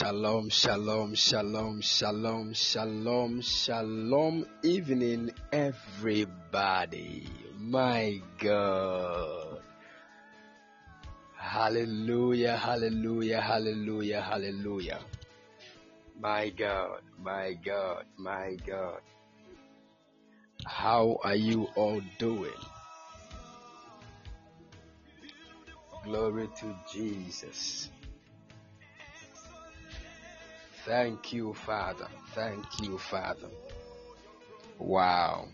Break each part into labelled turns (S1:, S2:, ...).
S1: Shalom, shalom, shalom, shalom, shalom, shalom. Evening, everybody. My God. Hallelujah, hallelujah, hallelujah, hallelujah. My God, my God, my God. How are you all doing? Glory to Jesus. Thank you, Father. Thank you, Father. Wow.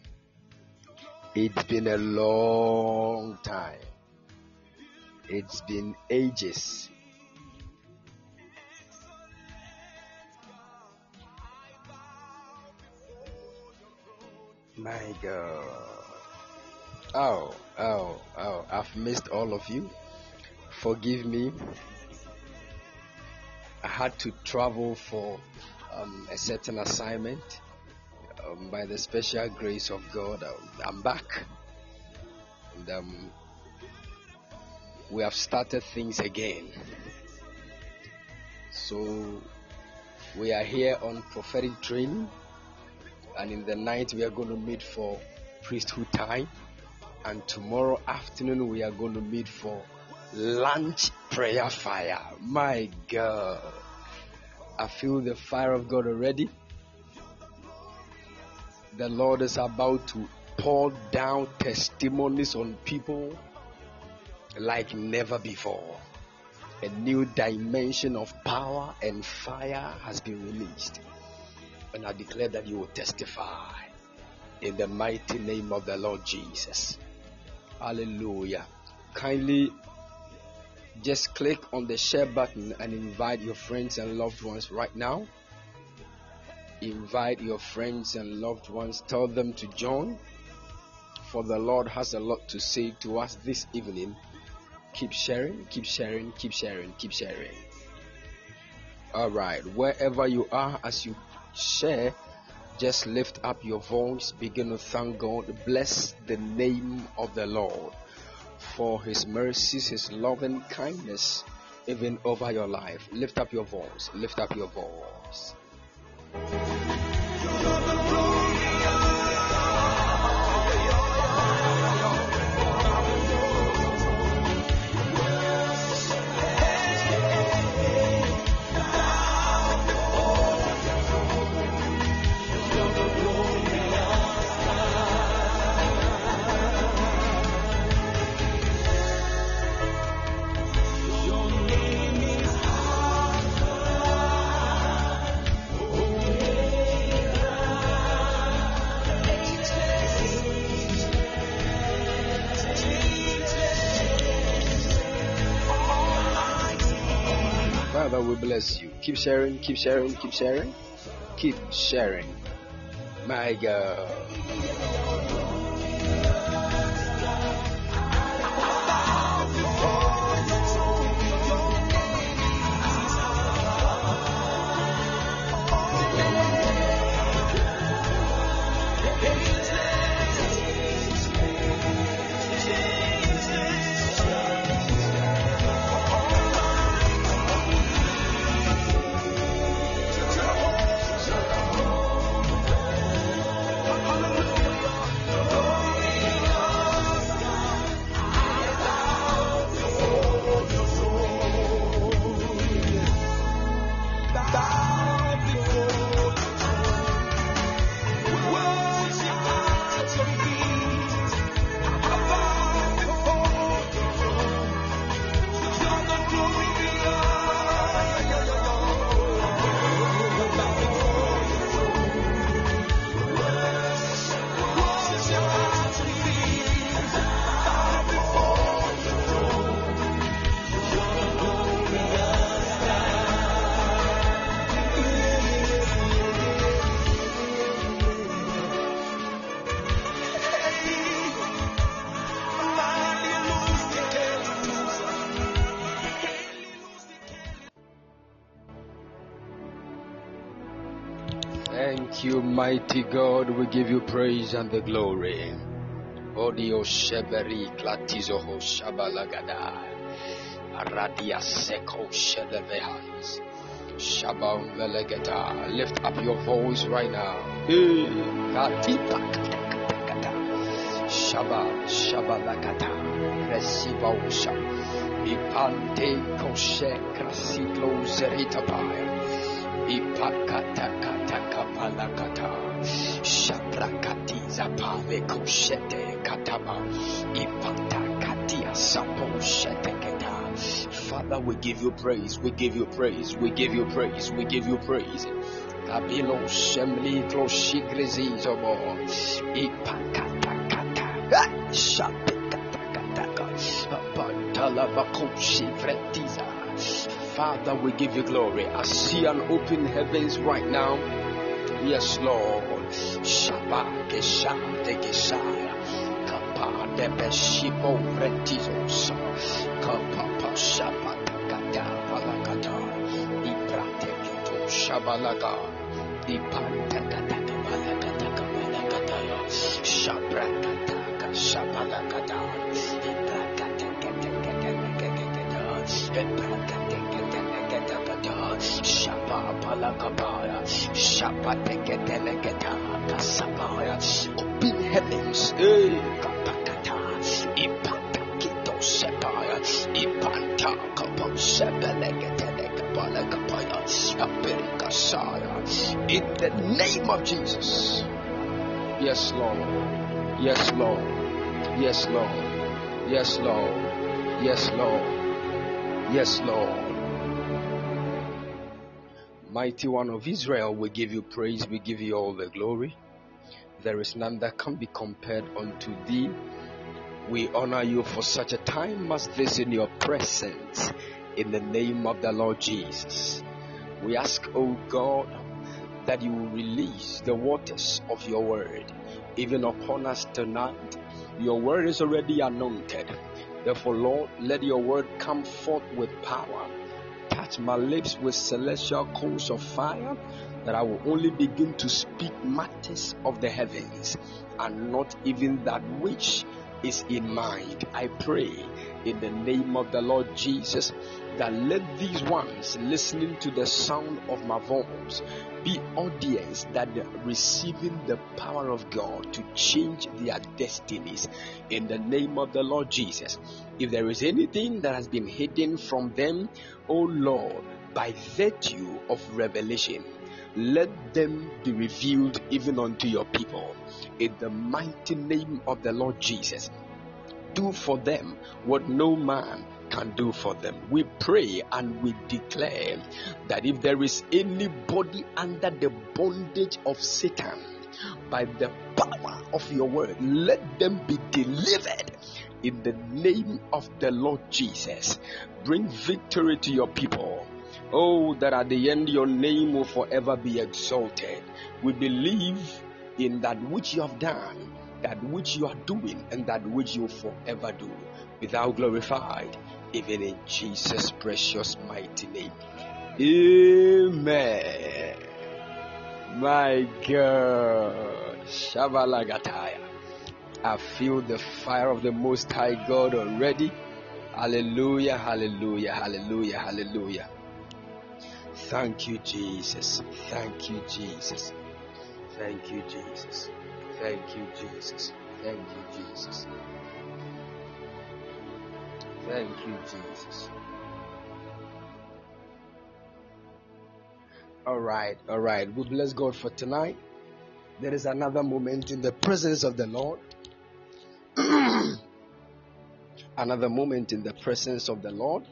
S1: It's been a long time. It's been ages. My God. Oh, oh, oh. I've missed all of you. Forgive me. I had to travel for um, a certain assignment. Um, by the special grace of God, um, I'm back. And um, we have started things again. So we are here on prophetic training, and in the night we are going to meet for priesthood time, and tomorrow afternoon we are going to meet for lunch prayer fire. My God, I feel the fire of God already. The Lord is about to pour down testimonies on people like never before. A new dimension of power and fire has been released. And I declare that you will testify in the mighty name of the Lord Jesus. Hallelujah. Kindly just click on the share button and invite your friends and loved ones right now. Invite your friends and loved ones. Tell them to join. For the Lord has a lot to say to us this evening. Keep sharing, keep sharing, keep sharing, keep sharing. All right, wherever you are, as you share, just lift up your voice, begin to thank God, bless the name of the Lord for his mercies, his loving kindness, even over your life. Lift up your voice, lift up your voice. Bless you. Keep sharing, keep sharing, keep sharing, keep sharing. My God. Mighty God. We give you praise and the glory. Odio Sheveri Klatizoho Shabalagada. Aradia Seko Shedevehans. Shabam Velegeta. Lift up your voice right now. Shaba Shabalakata. Resiva Usha. Ipante Koshe Father, we give you praise, we give you praise, we give you praise, we give you praise. Kabilo Shemli Kloshigrizi Zobo Ipakatakata Shapikatakataka Apantala Bakoshi Fretiza. Father, we give you glory. I see an open heavens right now. Yes, Lord. Shabbat Gesha Tegeshaya. Kapa Debeshibo Fretizos. Kapapa Shapatakata Palakata Ipratekito Shabalaga Ipantakata Palakata Palakata Shabrakataka Shabalakata Shapapalakabaya Shapateketeleketa Kasabaya Open heavens Eh Kapakata Ipatakito Sepaya Ipanta Kapo Sebeleketelekapalakapaya Apirikasaya. In the name of Jesus. Yes Lord. Yes Lord. Yes Lord. Yes Lord. Yes Lord. Yes Lord Mighty one of Israel, we give you praise, we give you all the glory. There is none that can be compared unto thee. We honor you for such a time as this in your presence, in the name of the Lord Jesus. We ask, O God, that you will release the waters of your word, even upon us tonight. Your word is already anointed. Therefore, Lord, let your word come forth with power touch my lips with celestial coals of fire, that I will only begin to speak matters of the heavens and not even that which is in mind. I pray in the name of the Lord Jesus that let these ones listening to the sound of my voice be audience that receiving the power of God to change their destinies in the name of the Lord Jesus. If there is anything that has been hidden from them, O Lord, by virtue of revelation, let them be revealed even unto your people. In the mighty name of the Lord Jesus, do for them what no man can do for them. We pray and we declare that if there is anybody under the bondage of Satan, by the power of your word, let them be delivered in the name of the Lord Jesus. Bring victory to your people. Oh, that at the end your name will forever be exalted. We believe in that which you have done, that which you are doing, and that which you forever do. Without glorified, even in Jesus' precious mighty name. Amen. My God. Shavalagataya. I feel the fire of the Most High God already. Hallelujah, hallelujah, hallelujah, hallelujah. Thank you, Jesus. Thank you, Jesus. Thank you, Jesus. Thank you, Jesus. Thank you, Jesus. Thank you, Jesus. All right, all right. We bless God for tonight. There is another moment in the presence of the Lord. another moment in the presence of the Lord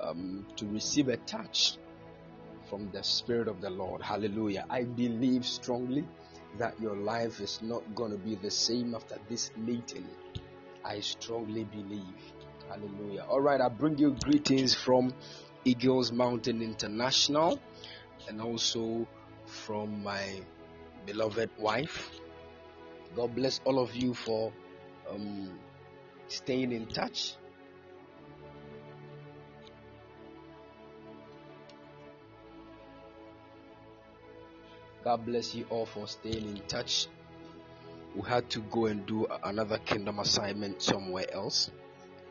S1: um, to receive a touch from the Spirit of the Lord. Hallelujah. I believe strongly that your life is not going to be the same after this meeting. I strongly believe. Hallelujah. All right, I bring you greetings from Eagles Mountain International and also from my beloved wife. God bless all of you for um, staying in touch. God bless you all for staying in touch. We had to go and do another kingdom assignment somewhere else,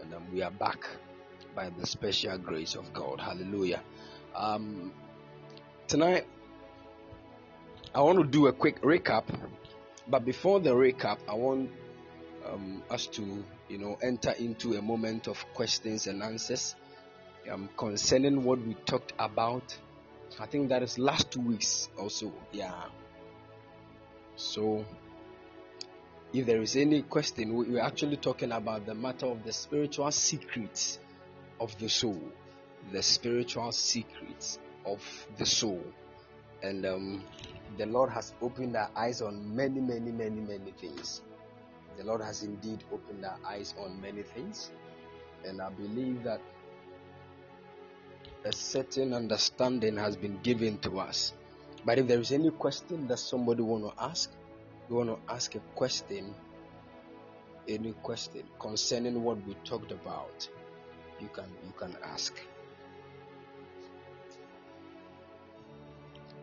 S1: and then we are back by the special grace of God. Hallelujah. Um, tonight I want to do a quick recap, but before the recap, I want um, us to, you know, enter into a moment of questions and answers um, concerning what we talked about. I think that is last two weeks also. Yeah. So, if there is any question, we're actually talking about the matter of the spiritual secrets of the soul. The spiritual secrets of the soul. And um, the Lord has opened our eyes on many, many, many, many things. The Lord has indeed opened our eyes on many things. And I believe that a certain understanding has been given to us. But if there is any question that somebody want to ask, you want to ask a question, any question concerning what we talked about, you can you can ask.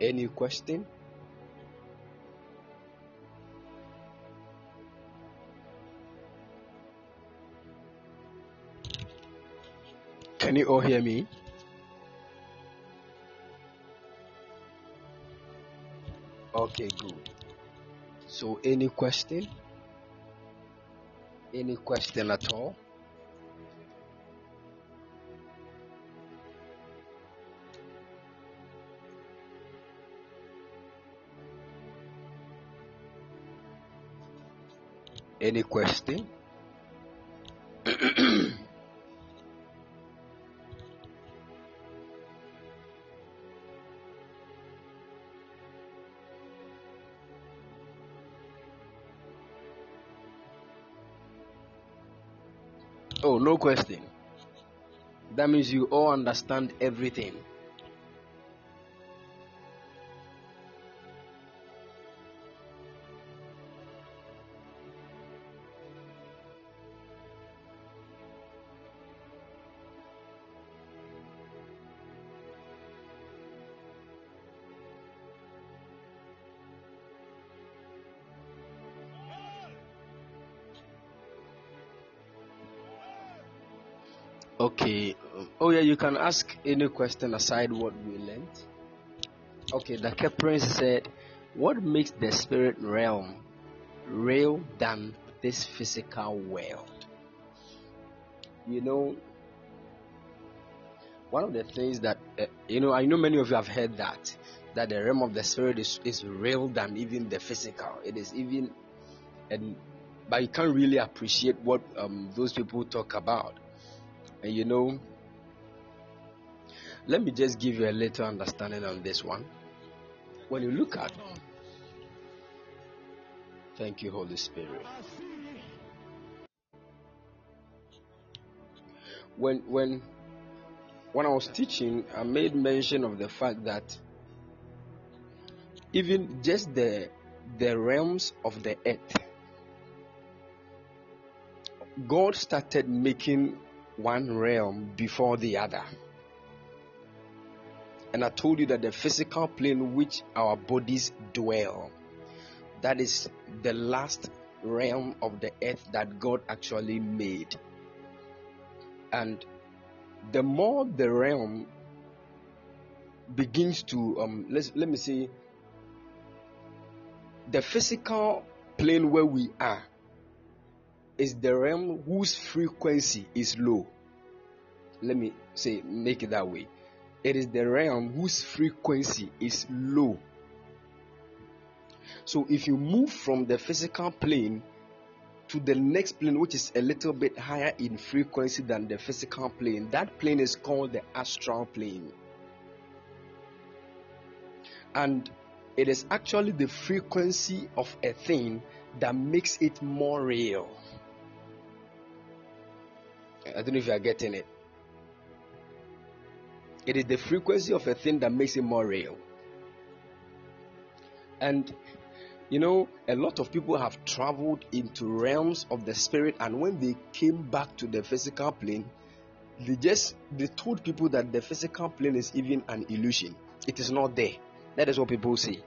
S1: Any question? Can you all hear me? Okay, good. So, any question? Any question at all? Any question? no question. That means you all understand everything. You can ask any question aside what we learned. Okay, the Prince said, "What makes the spirit realm real than this physical world?" You know, one of the things that uh, you know, I know many of you have heard that that the realm of the spirit is is real than even the physical. It is even, and but you can't really appreciate what um, those people talk about and you know, let me just give you a little understanding on this one. When you look at, thank you, Holy Spirit. When when when I was teaching, I made mention of the fact that even just the the realms of the earth, God started making one realm before the other. And I told you that the physical plane which our bodies dwell, that is the last realm of the earth that God actually made. And the more the realm begins to um let's let me see the physical plane where we are is the realm whose frequency is low. Let me say, make it that way. It is the realm whose frequency is low. So if you move from the physical plane to the next plane, which is a little bit higher in frequency than the physical plane, that plane is called the astral plane. And it is actually the frequency of a thing that makes it more real. I don't know if you are getting it. It is the frequency of a thing that makes it more real. And you know, a lot of people have traveled into realms of the spirit, and when they came back to the physical plane, they just they told people that the physical plane is even an illusion. It is not there. That is what people say.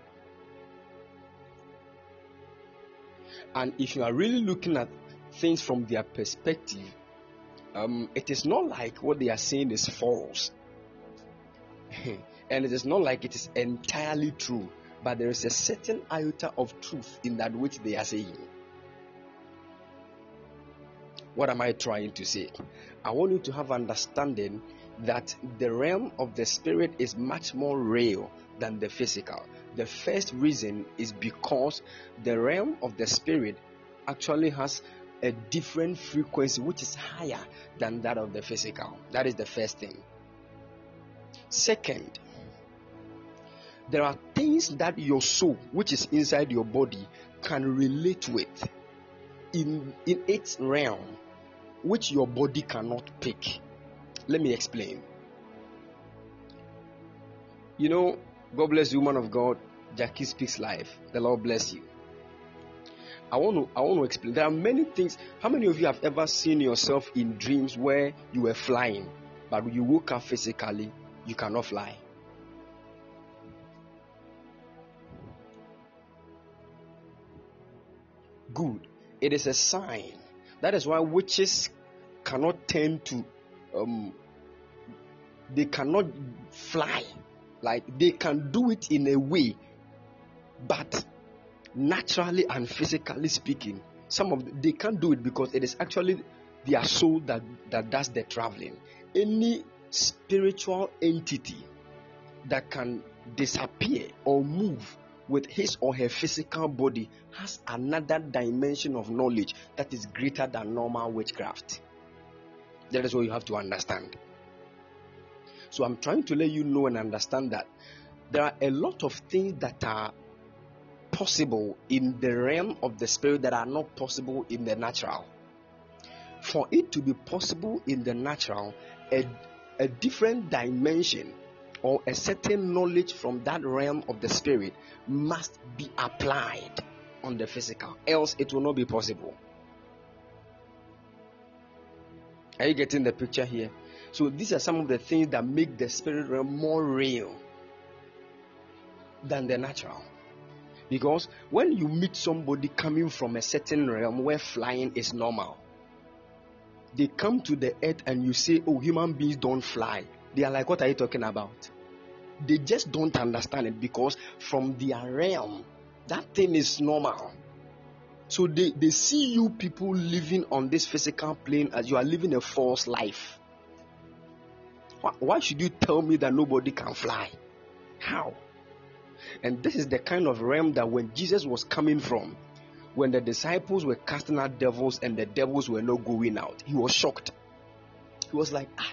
S1: And if you are really looking at things from their perspective, um, it is not like what they are saying is false. And it is not like it is entirely true, but there is a certain iota of truth in that which they are saying. What am I trying to say? I want you to have understanding that the realm of the spirit is much more real than the physical. The first reason is because the realm of the spirit actually has a different frequency which is higher than that of the physical. That is the first thing. Second, there are things that your soul, which is inside your body, can relate with in, in its realm, which your body cannot pick. Let me explain. You know, God bless you, woman of God. Jackie speaks life. The Lord bless you. I want to I want to explain. There are many things. How many of you have ever seen yourself in dreams where you were flying, but you woke up physically, you cannot fly? Good. It is a sign. That is why witches cannot tend to um, they cannot fly. Like they can do it in a way, but naturally and physically speaking, some of them, they can't do it because it is actually their soul that, that does the traveling. Any spiritual entity that can disappear or move with his or her physical body has another dimension of knowledge that is greater than normal witchcraft. That is what you have to understand. So I'm trying to let you know and understand that there are a lot of things that are possible in the realm of the spirit that are not possible in the natural. For it to be possible in the natural, a, a different dimension or a certain knowledge from that realm of the spirit must be applied on the physical, else, it will not be possible. Are you getting the picture here? So, these are some of the things that make the spirit realm more real than the natural. Because when you meet somebody coming from a certain realm where flying is normal, they come to the earth and you say, Oh, human beings don't fly. They are like, What are you talking about? They just don't understand it because from their realm, that thing is normal. So they, they see you people living on this physical plane as you are living a false life. Why, why should you tell me that nobody can fly? How? And this is the kind of realm that when Jesus was coming from, when the disciples were casting out devils and the devils were not going out, he was shocked. He was like, ah,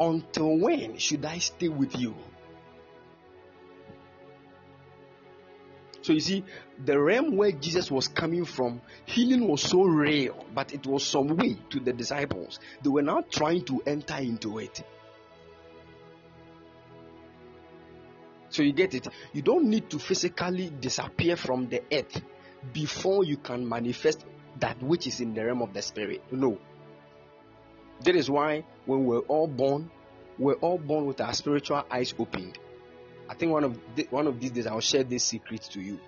S1: until when should I stay with you? So you see, the realm where Jesus was coming from, healing was so real, but it was some way to the disciples. They were now trying to enter into it. So you get it? You don't need to physically disappear from the earth before you can manifest that which is in the realm of the spirit. No. That is why when we're all born, we're all born with our spiritual eyes opened. I think one of the, one of these days I'll share this secret to you.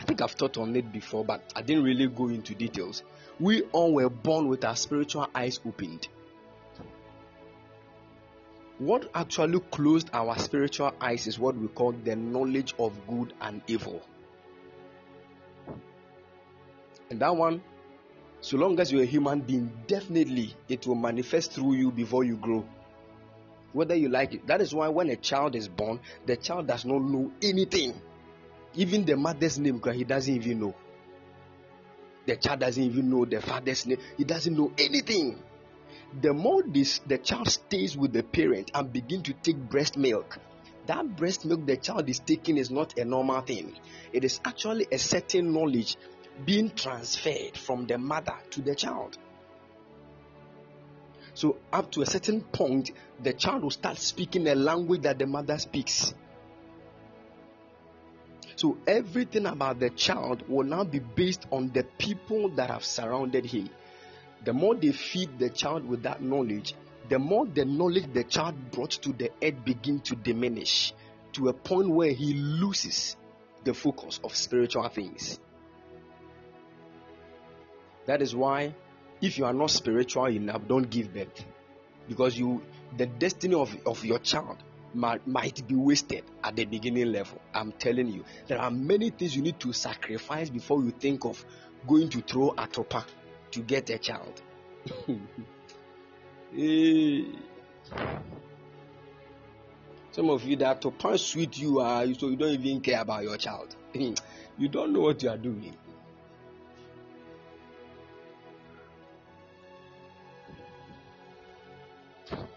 S1: I think I've taught on it before, but I didn't really go into details. We all were born with our spiritual eyes opened what actually closed our spiritual eyes is what we call the knowledge of good and evil. And that one, so long as you're a human being, definitely it will manifest through you before you grow. Whether you like it. That is why when a child is born, the child does not know anything. Even the mother's name, because he doesn't even know. The child doesn't even know the father's name. He doesn't know anything the more this the child stays with the parent and begin to take breast milk that breast milk the child is taking is not a normal thing it is actually a certain knowledge being transferred from the mother to the child. So up to a certain point the child will start speaking a language that the mother speaks. So everything about the child will now be based on the people that have surrounded him. The more they feed the child with that knowledge, the more the knowledge the child brought to the earth begin to diminish to a point where he loses the focus of spiritual things. That is why if you are not spiritual enough, don't give birth. Because you the destiny of, of your child might, might be wasted at the beginning level. I'm telling you, there are many things you need to sacrifice before you think of going to throw a topa to get a child. hey. Eh. Some of you that topa sweet you are, so you don't even care about your child. you don't know what you are doing.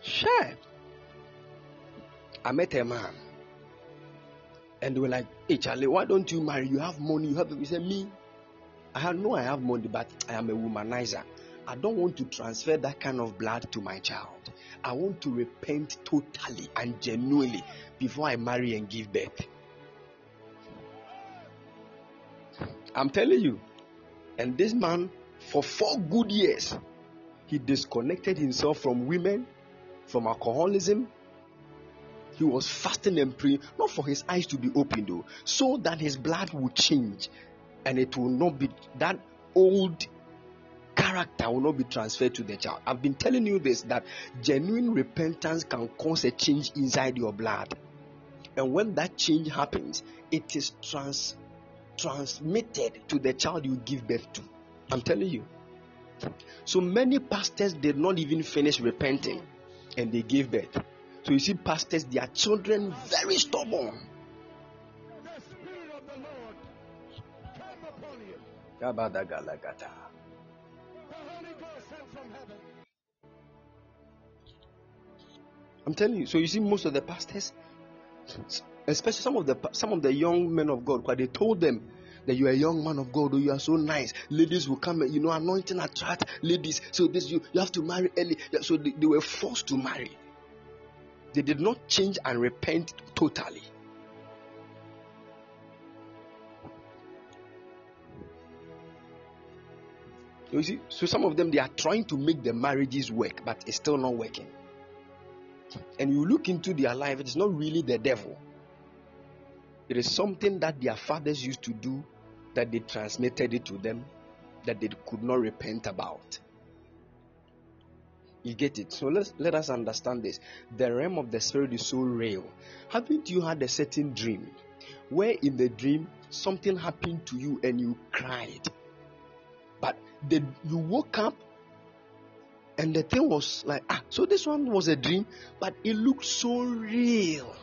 S1: Sure. I met a man. And they were like, Hey Charlie, why don't you marry? You have money, you have he said, Me, I know I have money, but I am a womanizer. I don't want to transfer that kind of blood to my child. I want to repent totally and genuinely before I marry and give birth. I'm telling you. And this man, for four good years, he disconnected himself from women, from alcoholism. He was fasting and praying, not for his eyes to be opened, though, so that his blood would change and it will not be that old character will not be transferred to the child. I've been telling you this that genuine repentance can cause a change inside your blood. And when that change happens, it is trans transmitted to the child you give birth to. I'm telling you. So many pastors did not even finish repenting and they gave birth. So you see, pastors, their children very stubborn. I'm telling you. So you see, most of the pastors, especially some of the some of the young men of God, they told them that you are a young man of God, or you are so nice. Ladies will come, you know, anointing attract ladies. So this you you have to marry early. So they, they were forced to marry. They did not change and repent totally. You see, so some of them they are trying to make the marriages work, but it's still not working. And you look into their life, it is not really the devil. It is something that their fathers used to do that they transmitted it to them that they could not repent about. You get it? So let's let us understand this. The realm of the spirit is so real. Haven't you had a certain dream where in the dream something happened to you and you cried? But the, you woke up and the thing was like, ah, so this one was a dream, but it looked so real.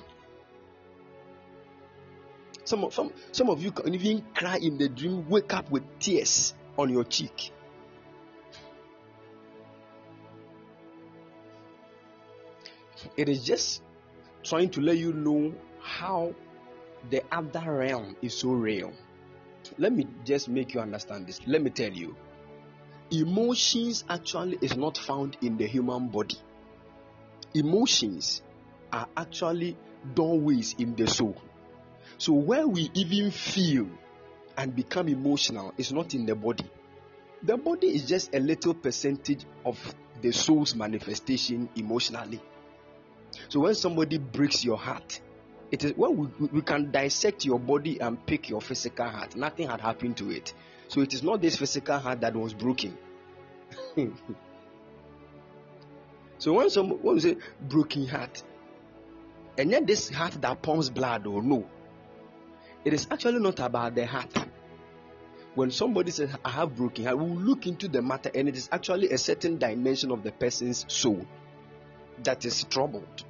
S1: Some of, some, some of you can even cry in the dream, wake up with tears on your cheek. It is just trying to let you know how the other realm is so real. Let me just make you understand this. Let me tell you. Emotions actually is not found in the human body. Emotions are actually doorways in the soul. So where we even feel and become emotional is not in the body. The body is just a little percentage of the soul's manifestation emotionally. So when somebody breaks your heart, it is when we, we can dissect your body and pick your physical heart. Nothing had happened to it. So it is not this physical heart that was broken. so when some when we say broken heart, and yet this heart that pumps blood or no, it is actually not about the heart. When somebody says, I have broken heart, we will look into the matter and it is actually a certain dimension of the person's soul that is troubled.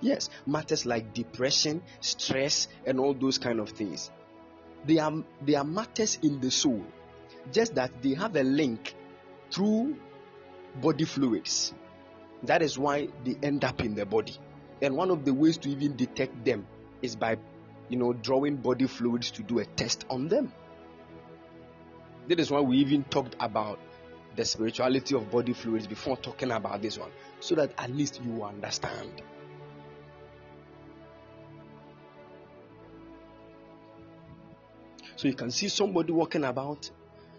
S1: Yes, matters like depression, stress, and all those kind of things. They are, they are matters in the soul, just that they have a link through body fluids. That is why they end up in the body. And one of the ways to even detect them is by you know, drawing body fluids to do a test on them. That is why we even talked about the spirituality of body fluids before talking about this one, so that at least you understand. So you can see somebody walking about,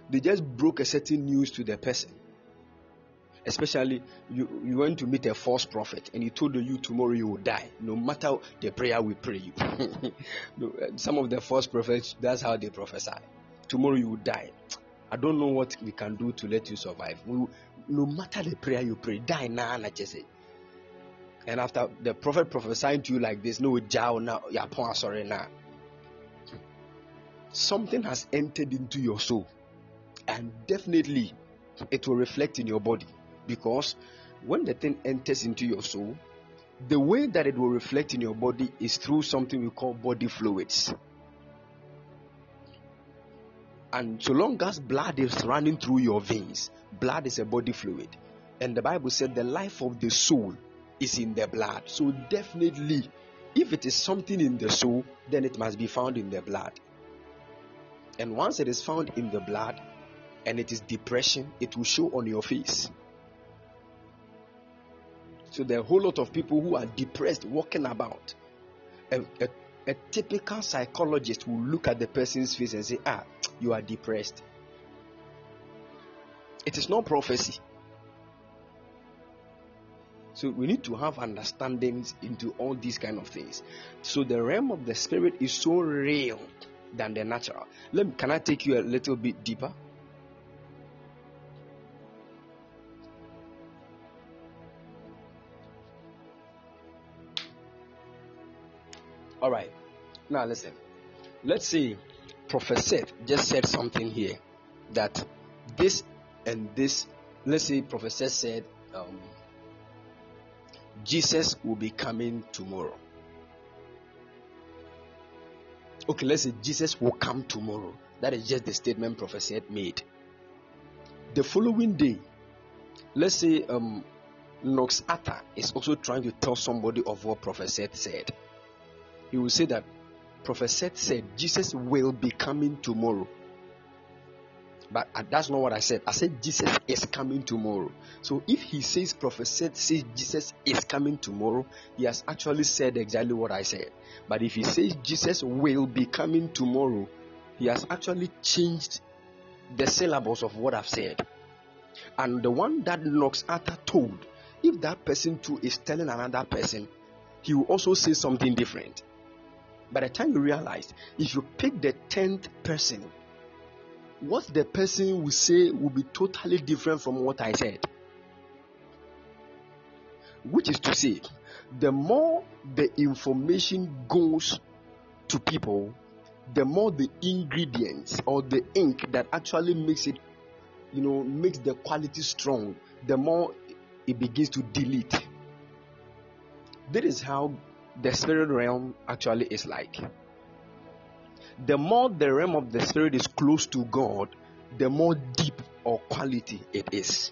S1: they just broke a certain news to the person especially you, you went to meet a false prophet and he told you tomorrow you will die. No matter the prayer we pray you. Some of the false prophets that's how they prophesy. Tomorrow you will die. I don't know what we can do to let you survive. We, no matter the prayer you pray die now nah, just say And after the prophet prophesying to you like this, no jaw now, sorry now. Something has entered into your soul, and definitely it will reflect in your body because when the thing enters into your soul, the way that it will reflect in your body is through something we call body fluids. And so long as blood is running through your veins, blood is a body fluid. And the Bible said the life of the soul is in the blood. So, definitely, if it is something in the soul, then it must be found in the blood. And once it is found in the blood and it is depression, it will show on your face. So, a whole lot of people who are depressed walking about. A, a, a typical psychologist will look at the person's face and say, Ah, you are depressed. It is not prophecy. So we need to have understandings into all these kind of things. So the realm of the spirit is so real than the natural. Let me, can I take you a little bit deeper? All right. Now listen. Let's say Professor said just said something here that this and this. Let's say Professor said um, Jesus will be coming tomorrow. Okay, let's say Jesus will come tomorrow. That is just the statement prophet said made. The following day, let's say um, Knox Arthur is also trying to tell somebody of what prophet said. He will say that prophet said Jesus will be coming tomorrow. But uh, that's not what I said. I said Jesus is coming tomorrow. So if he says prophet says Jesus is coming tomorrow, he has actually said exactly what I said. But if he says Jesus will be coming tomorrow, he has actually changed the syllables of what I've said. And the one that Knox Arthur told, if that person too is telling another person, he will also say something different. By the time you realize, if you pick the tenth person what the person will say will be totally different from what I said. Which is to say, the more the information goes to people, the more the ingredients or the ink that actually makes it, you know, makes the quality strong, the more it begins to delete. That is how the spirit realm actually is like the more the realm of the spirit is close to God, the more deep or quality it is.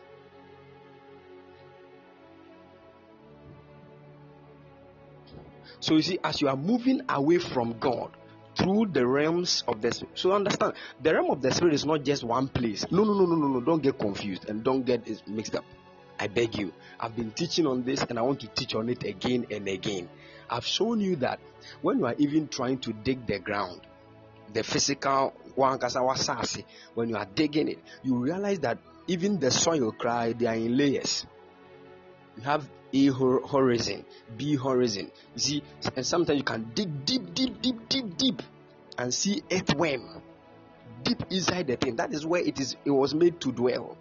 S1: So you see, as you are moving away from God through the realms of the spirit, so understand the realm of the spirit is not just one place. No, no, no, no, no, no. Don't get confused and don't get mixed up. I beg you. I've been teaching on this and I want to teach on it again and again. I've shown you that when you are even trying to dig the ground, the physical when you are digging it, you realize that even the soil cry they are in layers. You have A horizon, B horizon. You see, and sometimes you can dig deep, deep, deep, deep, deep, and see earthworm deep inside the thing. That is where it is. It was made to dwell.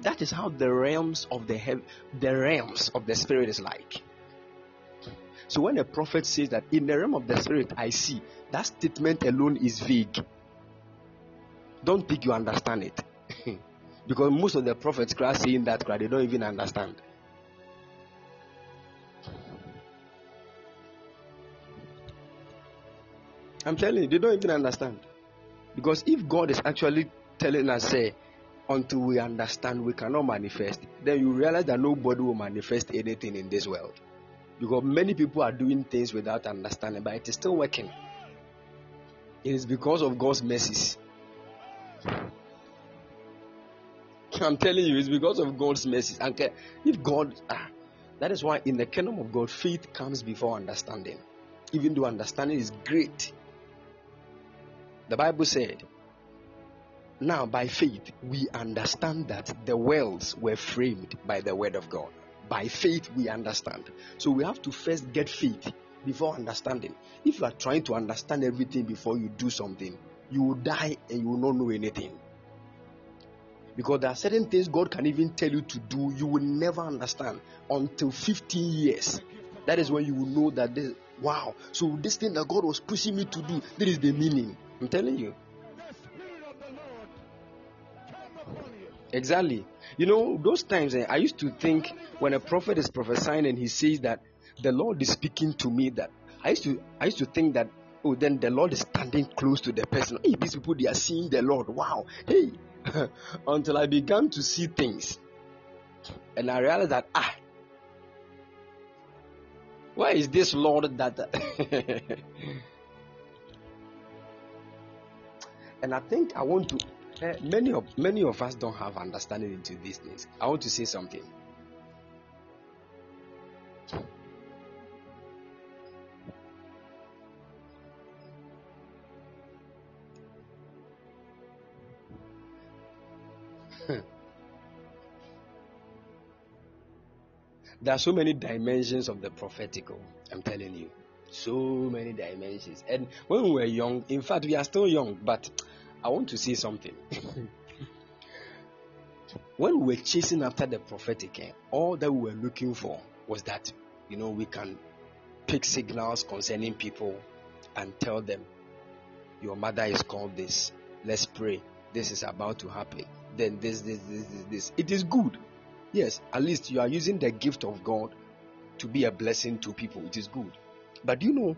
S1: That is how the realms of the heaven, the realms of the spirit is like. So when a prophet says that in the realm of the spirit I see, that statement alone is vague. Don't think you understand it. because most of the prophets cry saying that cry, they don't even understand. I'm telling you, they don't even understand. Because if God is actually telling us, say, until we understand, we cannot manifest, then you realize that nobody will manifest anything in this world. Because many people are doing things without understanding, but it is still working. It is because of God's mercies. I'm telling you, it's because of God's mercies. And if God, ah, that is why in the kingdom of God, faith comes before understanding. Even though understanding is great. The Bible said, Now by faith we understand that the worlds were framed by the word of God. By faith, we understand. So we have to first get faith before understanding. If you are trying to understand everything before you do something, you will die and you will not know anything. Because there are certain things God can even tell you to do, you will never understand until 15 years. That is when you will know that this, wow, so this thing that God was pushing me to do, this is the meaning. I'm telling you. Exactly. You know, those times eh, I used to think when a prophet is prophesying and he says that the Lord is speaking to me, that I used to I used to think that oh then the Lord is standing close to the person. Hey, these people they are seeing the Lord. Wow. Hey. Until I began to see things. And I realized that ah where is this Lord that and I think I want to uh, many of many of us don't have understanding into these things. I want to say something. there are so many dimensions of the prophetical. I'm telling you, so many dimensions. And when we were young, in fact, we are still young, but I want to say something. when we were chasing after the prophetic, eh, all that we were looking for was that, you know, we can pick signals concerning people and tell them, your mother is called this. Let's pray. This is about to happen. Then this, this, this, this, this. It is good. Yes, at least you are using the gift of God to be a blessing to people. It is good. But you know,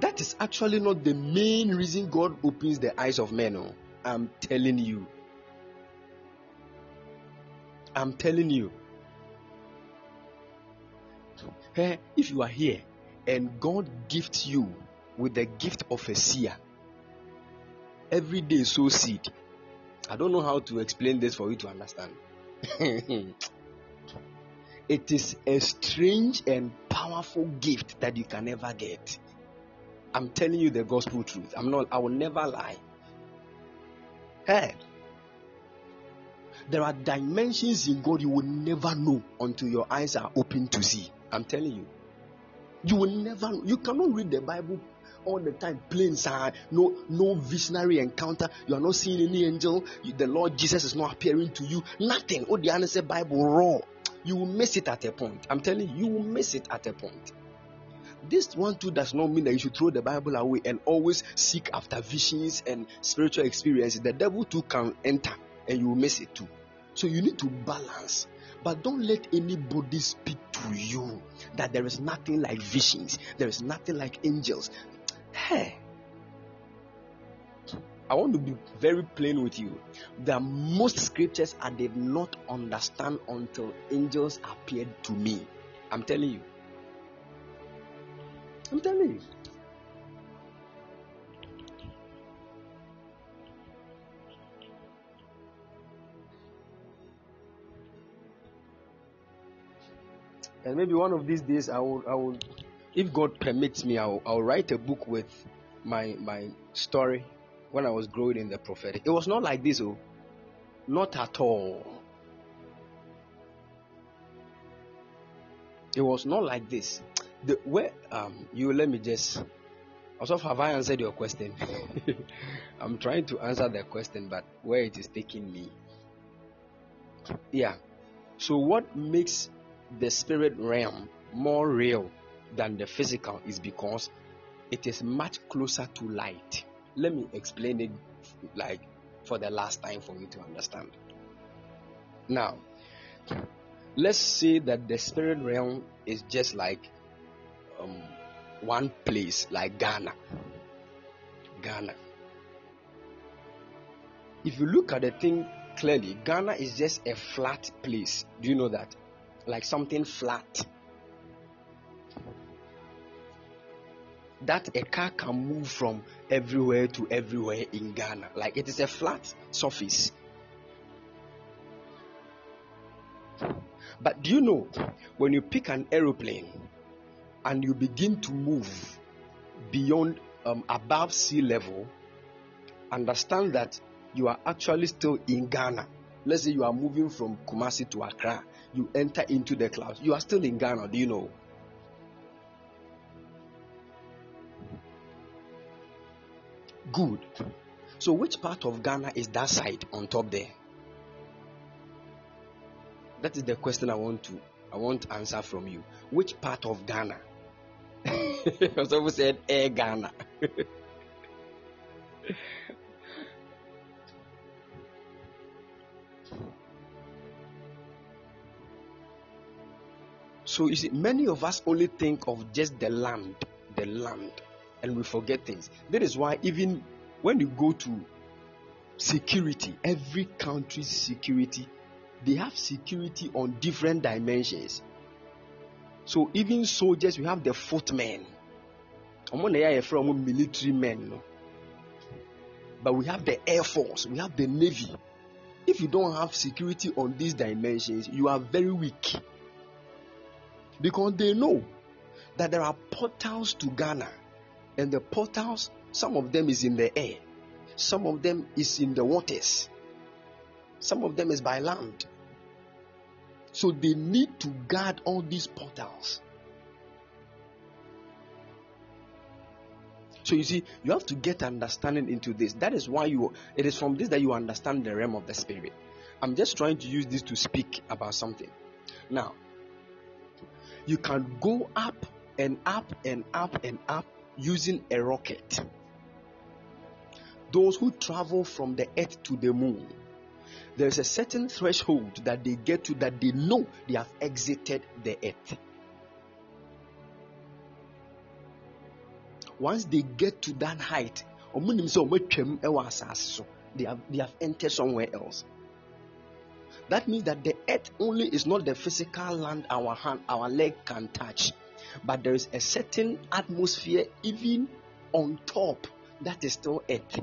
S1: that is actually not the main reason God opens the eyes of men. Oh. I'm telling you. I'm telling you. Hey, eh, if you are here and God gifts you with the gift of a seer, every day sow seed. I don't know how to explain this for you to understand. it is a strange and powerful gift that you can never get. I'm telling you the gospel truth. I'm not, I will never lie. Hey, there are dimensions in God you will never know until your eyes are open to see. I'm telling you. You will never, you cannot read the Bible all the time plain side no no visionary encounter. You are not seeing any angel. The lord jesus is not appearing to you. Nothing. Oh the answer bible raw. You will miss it at a point. I'm telling you you will miss it at a point this one too does not mean that you should throw the Bible away and always seek after visions and spiritual experiences. The devil too can enter and you will miss it too. So you need to balance. But don't let anybody speak to you that there is nothing like visions, there is nothing like angels. Hey, I want to be very plain with you. The most scriptures I did not understand until angels appeared to me. I'm telling you. I'm telling you. And maybe one of these days I will, I will, if God permits me, I'll, I'll write a book with my my story when I was growing in the prophetic. It was not like this, oh, not at all. It was not like this the where um you let me just also have I answered your question? I'm trying to answer the question, but where it is taking me. Yeah. So what makes the spirit realm more real than the physical is because it is much closer to light. Let me explain it like for the last time for you to understand. Now, let's say that the spirit realm is just like um, one place like Ghana. Ghana. If you look at the thing clearly, Ghana is just a flat place. Do you know that? Like something flat. That a car can move from everywhere to everywhere in Ghana. Like it is a flat surface. But do you know when you pick an aeroplane and you begin to move beyond um, above sea level, understand that you are actually still in Ghana. Let's say you are moving from Kumasi to Accra, you enter into the clouds. You are still in Ghana, do you know? Good. So, which part of Ghana is that side on top there? That is the question I want to I want answer from you. Which part of Ghana? Someone said Air Ghana. so you see, many of us only think of just the land, the land, and we forget things. That is why even when you go to security, every country's security, they have security on different dimensions. So even soldiers, we have the footmen. I'm going to hear from military men. But we have the air force, we have the navy. If you don't have security on these dimensions, you are very weak. Because they know that there are portals to Ghana, and the portals, some of them is in the air, some of them is in the waters, some of them is by land. So they need to guard all these portals. So you see, you have to get understanding into this. That is why you it is from this that you understand the realm of the spirit. I'm just trying to use this to speak about something. Now, you can go up and up and up and up using a rocket. Those who travel from the earth to the moon, there's a certain threshold that they get to that they know they have exited the earth. Once they get to that height, they have, they have entered somewhere else. That means that the earth only is not the physical land our hand, our leg can touch, but there is a certain atmosphere even on top that is still earth.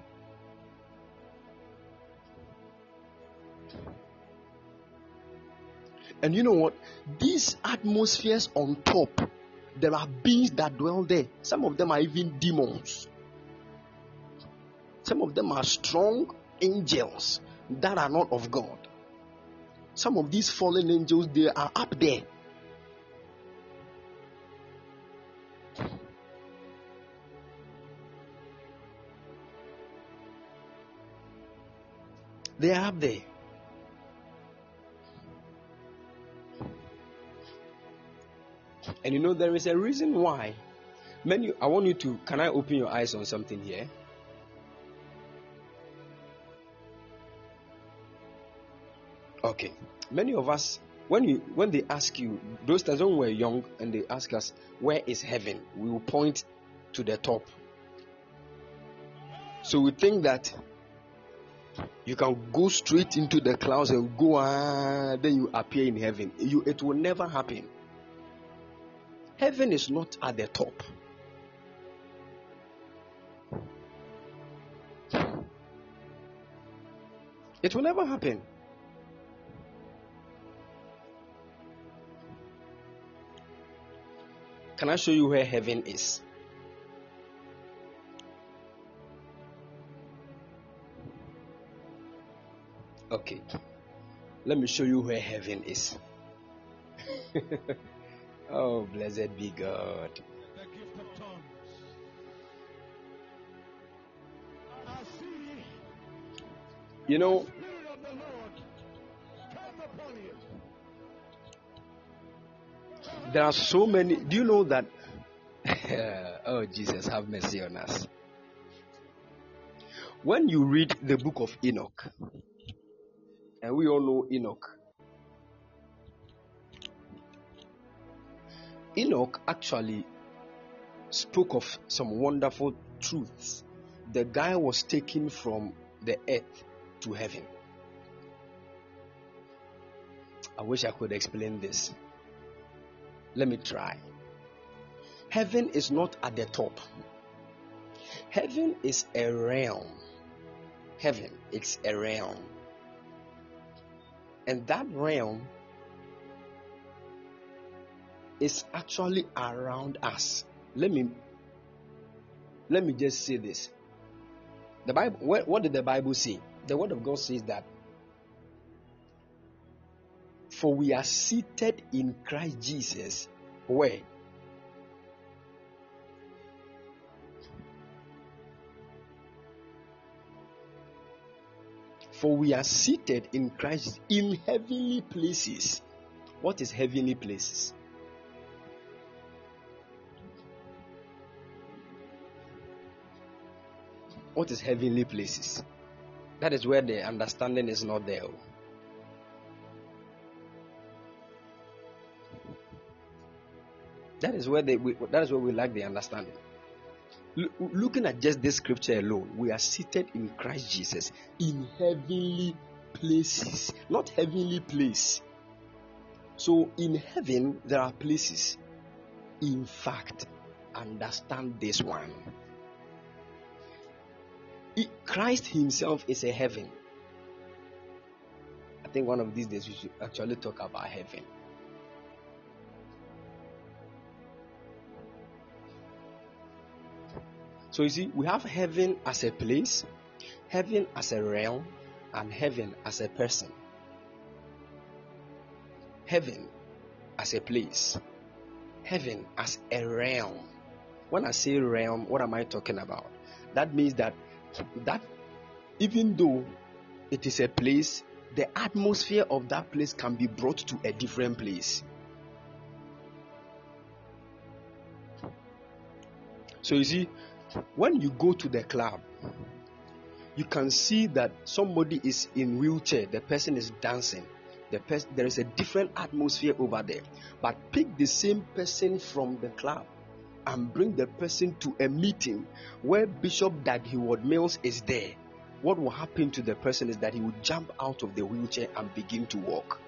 S1: And you know what? These atmospheres on top, there are beings that dwell there. Some of them are even demons. Some of them are strong angels that are not of God. Some of these fallen angels, they are up there. They are up there. And you know, there is a reason why. Many, I want you to, can I open your eyes on something here? Okay. Many of us, when you when they ask you, those times when we were young and they ask us, where is heaven? We will point to the top. So we think that you can go straight into the clouds and go ah, then you appear in heaven. You it will never happen. Heaven is not at the top. It will never happen. Can I show you where heaven is? Okay. Let me show you where heaven is. oh, blessed be God. You know, There are so many. Do you know that? oh, Jesus, have mercy on us. When you read the book of Enoch, and we all know Enoch, Enoch actually spoke of some wonderful truths. The guy was taken from the earth to heaven. I wish I could explain this. Let me try. Heaven is not at the top. Heaven is a realm. Heaven is a realm. And that realm is actually around us. Let me let me just say this. The Bible what, what did the Bible say? The word of God says that for we are seated in Christ Jesus. Where? For we are seated in Christ in heavenly places. What is heavenly places? What is heavenly places? That is where the understanding is not there. That is where they, we, that is where we lack the understanding. L- looking at just this scripture alone, we are seated in Christ Jesus in heavenly places, not heavenly place. So in heaven there are places. In fact, understand this one. Christ Himself is a heaven. I think one of these days we should actually talk about heaven. So you see, we have heaven as a place, heaven as a realm, and heaven as a person. Heaven as a place, heaven as a realm. When I say realm, what am I talking about? That means that that even though it is a place, the atmosphere of that place can be brought to a different place. So you see, when you go to the club you can see that somebody is in wheelchair the person is dancing the pers- there is a different atmosphere over there but pick the same person from the club and bring the person to a meeting where bishop Dag Heward-Mills is there what will happen to the person is that he will jump out of the wheelchair and begin to walk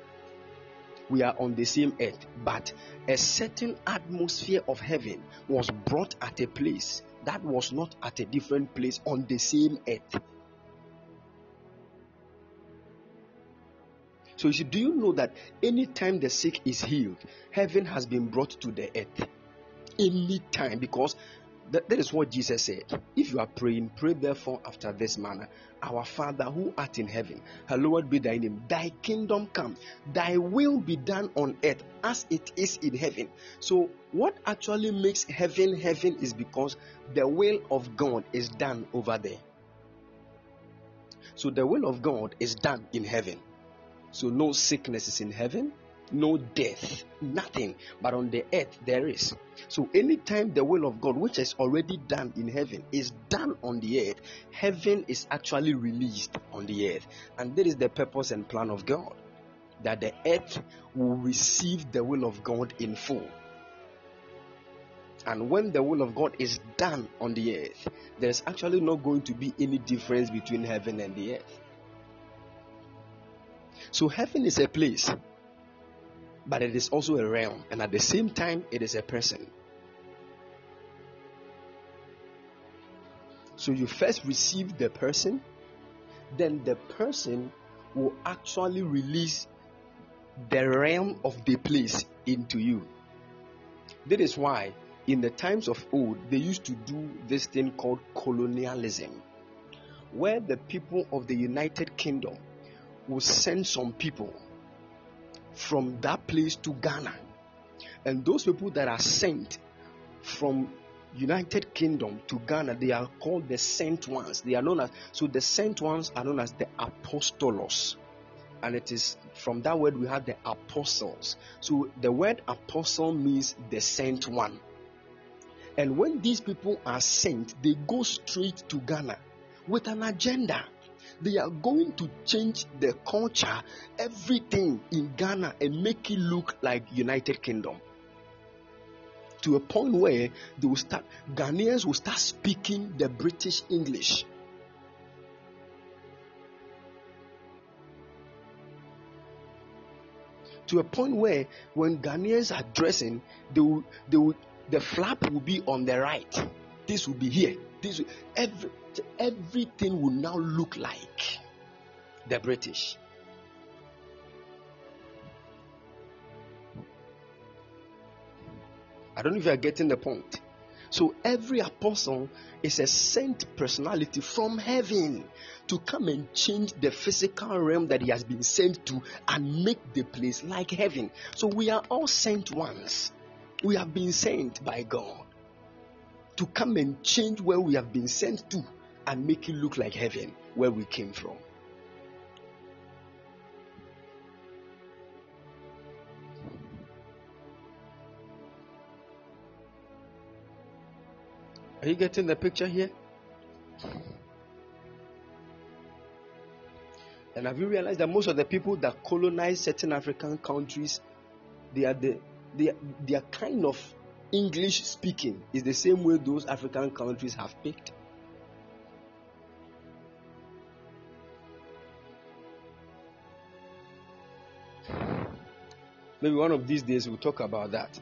S1: we are on the same earth, but a certain atmosphere of heaven was brought at a place that was not at a different place on the same earth. So, you see, do you know that anytime the sick is healed, heaven has been brought to the earth? Anytime, because that, that is what Jesus said. If you are praying, pray therefore after this manner Our Father who art in heaven, hallowed be thy name. Thy kingdom come, thy will be done on earth as it is in heaven. So, what actually makes heaven heaven is because the will of God is done over there. So, the will of God is done in heaven. So, no sickness is in heaven, no death, nothing. But on the earth there is. So anytime the will of God, which is already done in heaven, is done on the earth, heaven is actually released on the earth. And that is the purpose and plan of God. That the earth will receive the will of God in full. And when the will of God is done on the earth, there's actually not going to be any difference between heaven and the earth. So, heaven is a place but it is also a realm, and at the same time, it is a person. So you first receive the person, then the person will actually release the realm of the place into you. That is why, in the times of old, they used to do this thing called colonialism, where the people of the United Kingdom will send some people from that place to Ghana. And those people that are sent from United Kingdom to Ghana, they are called the sent ones. They are known as so the sent ones are known as the apostolos. And it is from that word we have the apostles. So the word apostle means the sent one. And when these people are sent, they go straight to Ghana with an agenda they are going to change the culture, everything in Ghana, and make it look like United Kingdom. To a point where they will start, Ghanaians will start speaking the British English. To a point where when Ghanaians are dressing, they will, they will, the flap will be on the right. This will be here. This will, every everything will now look like the British. I don't know if you are getting the point. So every apostle is a sent personality from heaven to come and change the physical realm that he has been sent to and make the place like heaven. So we are all sent ones. We have been sent by God to come and change where we have been sent to and make it look like heaven where we came from. Are you getting the picture here? And have you realized that most of the people that colonize certain African countries, they are the they, they are kind of English speaking is the same way those African countries have picked Maybe one of these days we'll talk about that.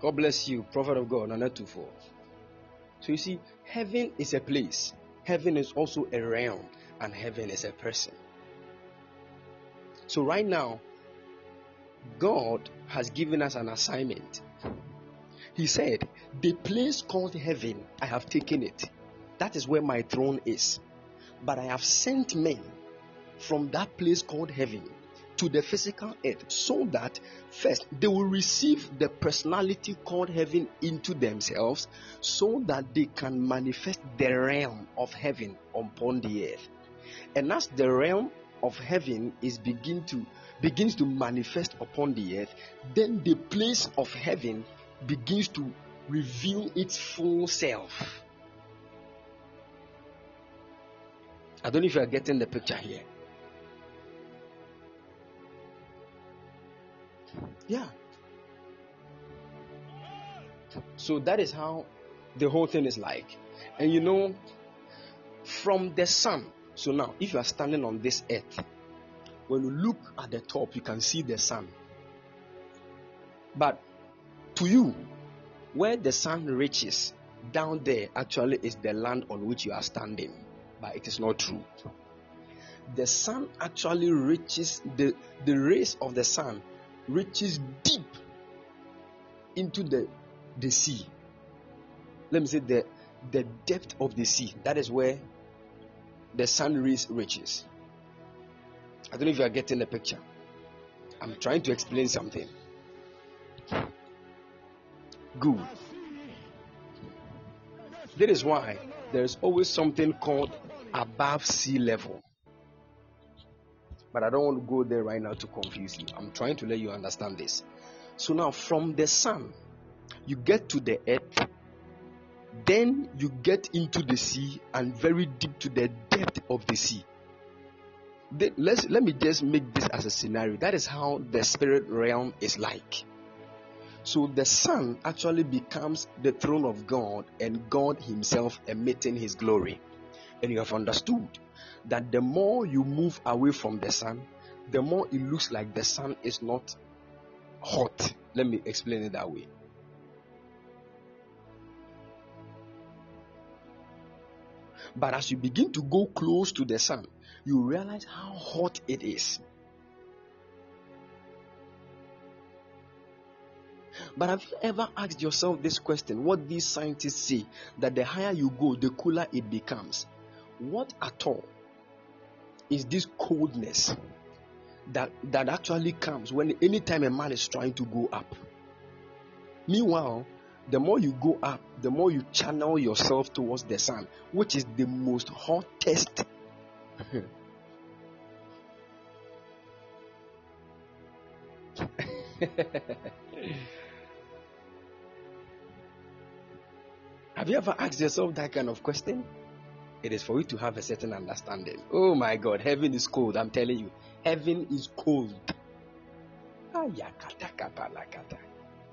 S1: God bless you, Prophet of God, Nanatufo. So you see, heaven is a place, heaven is also a realm, and heaven is a person. So right now, God has given us an assignment. He said, The place called heaven, I have taken it. That is where my throne is. But I have sent men from that place called heaven to the physical earth so that first they will receive the personality called heaven into themselves so that they can manifest the realm of heaven upon the earth. And as the realm of heaven is begin to begins to manifest upon the earth, then the place of heaven begins to reveal its full self. I don't know if you are getting the picture here. Yeah. So that is how the whole thing is like. And you know, from the sun, so now if you are standing on this earth, when you look at the top, you can see the sun. But to you, where the sun reaches down there actually is the land on which you are standing. But it is not true. The sun actually reaches the, the rays of the sun reaches deep into the, the sea. Let me say the, the depth of the sea. That is where the sun rays reaches. I don't know if you are getting the picture. I'm trying to explain something. Good. That is why there is always something called above sea level. But I don't want to go there right now to confuse you. I'm trying to let you understand this. So now, from the sun, you get to the earth, then you get into the sea and very deep to the depth of the sea. let's, let me just make this as a scenario. That is how the spirit realm is like. So the sun actually becomes the throne of God and God Himself emitting His glory. And you have understood that the more you move away from the sun, the more it looks like the sun is not hot. Let me explain it that way. But as you begin to go close to the sun, you realize how hot it is. But have you ever asked yourself this question? What these scientists say that the higher you go, the cooler it becomes. What at all is this coldness that that actually comes when anytime a man is trying to go up. Meanwhile, the more you go up, the more you channel yourself towards the sun, which is the most hottest. Have you ever asked yourself that kind of question? It is for you to have a certain understanding. Oh my God, heaven is cold. I'm telling you, heaven is cold.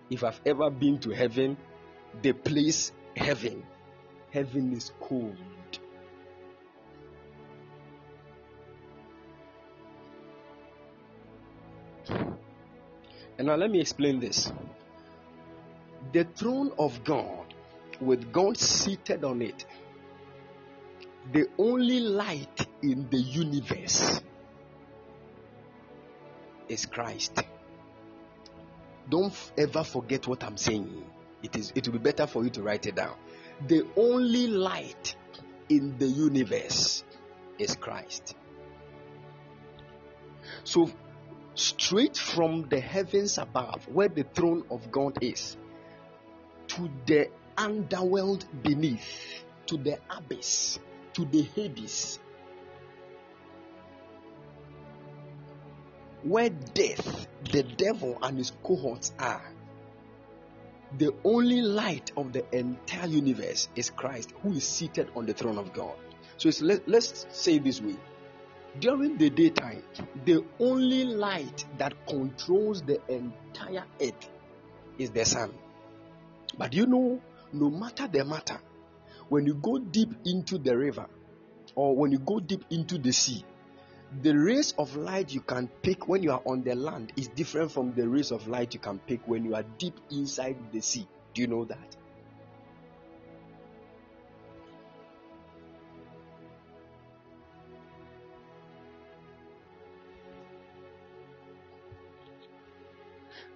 S1: If I've ever been to heaven, the place heaven, heaven is cold. And now let me explain this. The throne of God, with God seated on it, the only light in the universe is Christ. Don't ever forget what I'm saying. It is it will be better for you to write it down. The only light in the universe is Christ. So straight from the heavens above where the throne of God is to the underworld beneath to the abyss to the Hades, where death, the devil, and his cohorts are. the only light of the entire universe is Christ, who is seated on the throne of God. So let, let's say this way during the daytime, the only light that controls the entire earth is the sun. But you know, no matter the matter, when you go deep into the river or when you go deep into the sea, the rays of light you can pick when you are on the land is different from the rays of light you can pick when you are deep inside the sea. Do you know that?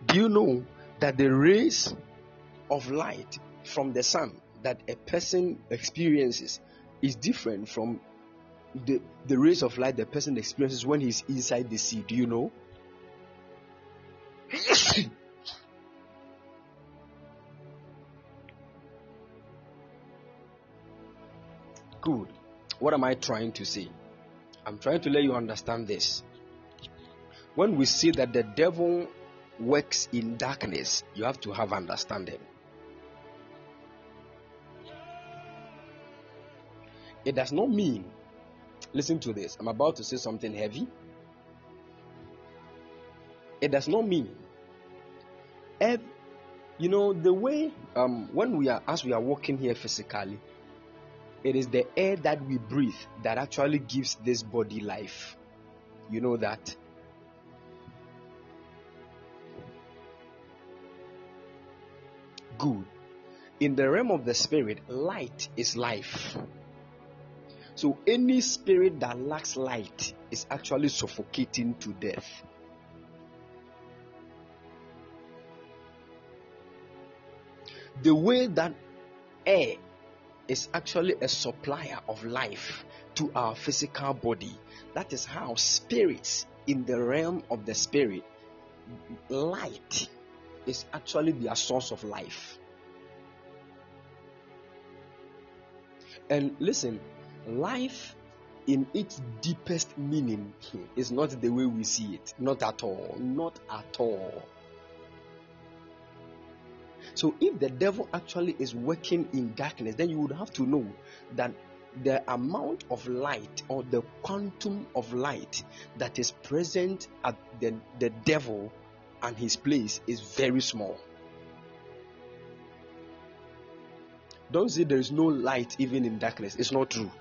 S1: Do you know that the rays of light from the sun that a person experiences is different from the, the rays of light the person experiences when he's inside the sea? Do you know? Good. What am I trying to say? I'm trying to let you understand this. When we see that the devil works in darkness, you have to have understanding. It does not mean, listen to this, I'm about to say something heavy. It does not mean, every, you know, the way, um, when we are, as we are walking here physically, it is the air that we breathe that actually gives this body life. You know that? good. In the realm of the spirit, light is life. So any spirit that lacks light is actually suffocating to death. The way that air is actually a supplier of life to our physical body, that is how spirits in the realm of the spirit, light is actually their source of life. And listen, life in its deepest meaning is not the way we see it. Not at all. Not at all. So, if the devil actually is working in darkness, then you would have to know that the amount of light or the quantum of light that is present at the, the devil and his place is very small. Don't say there is no light even in darkness. It's not true.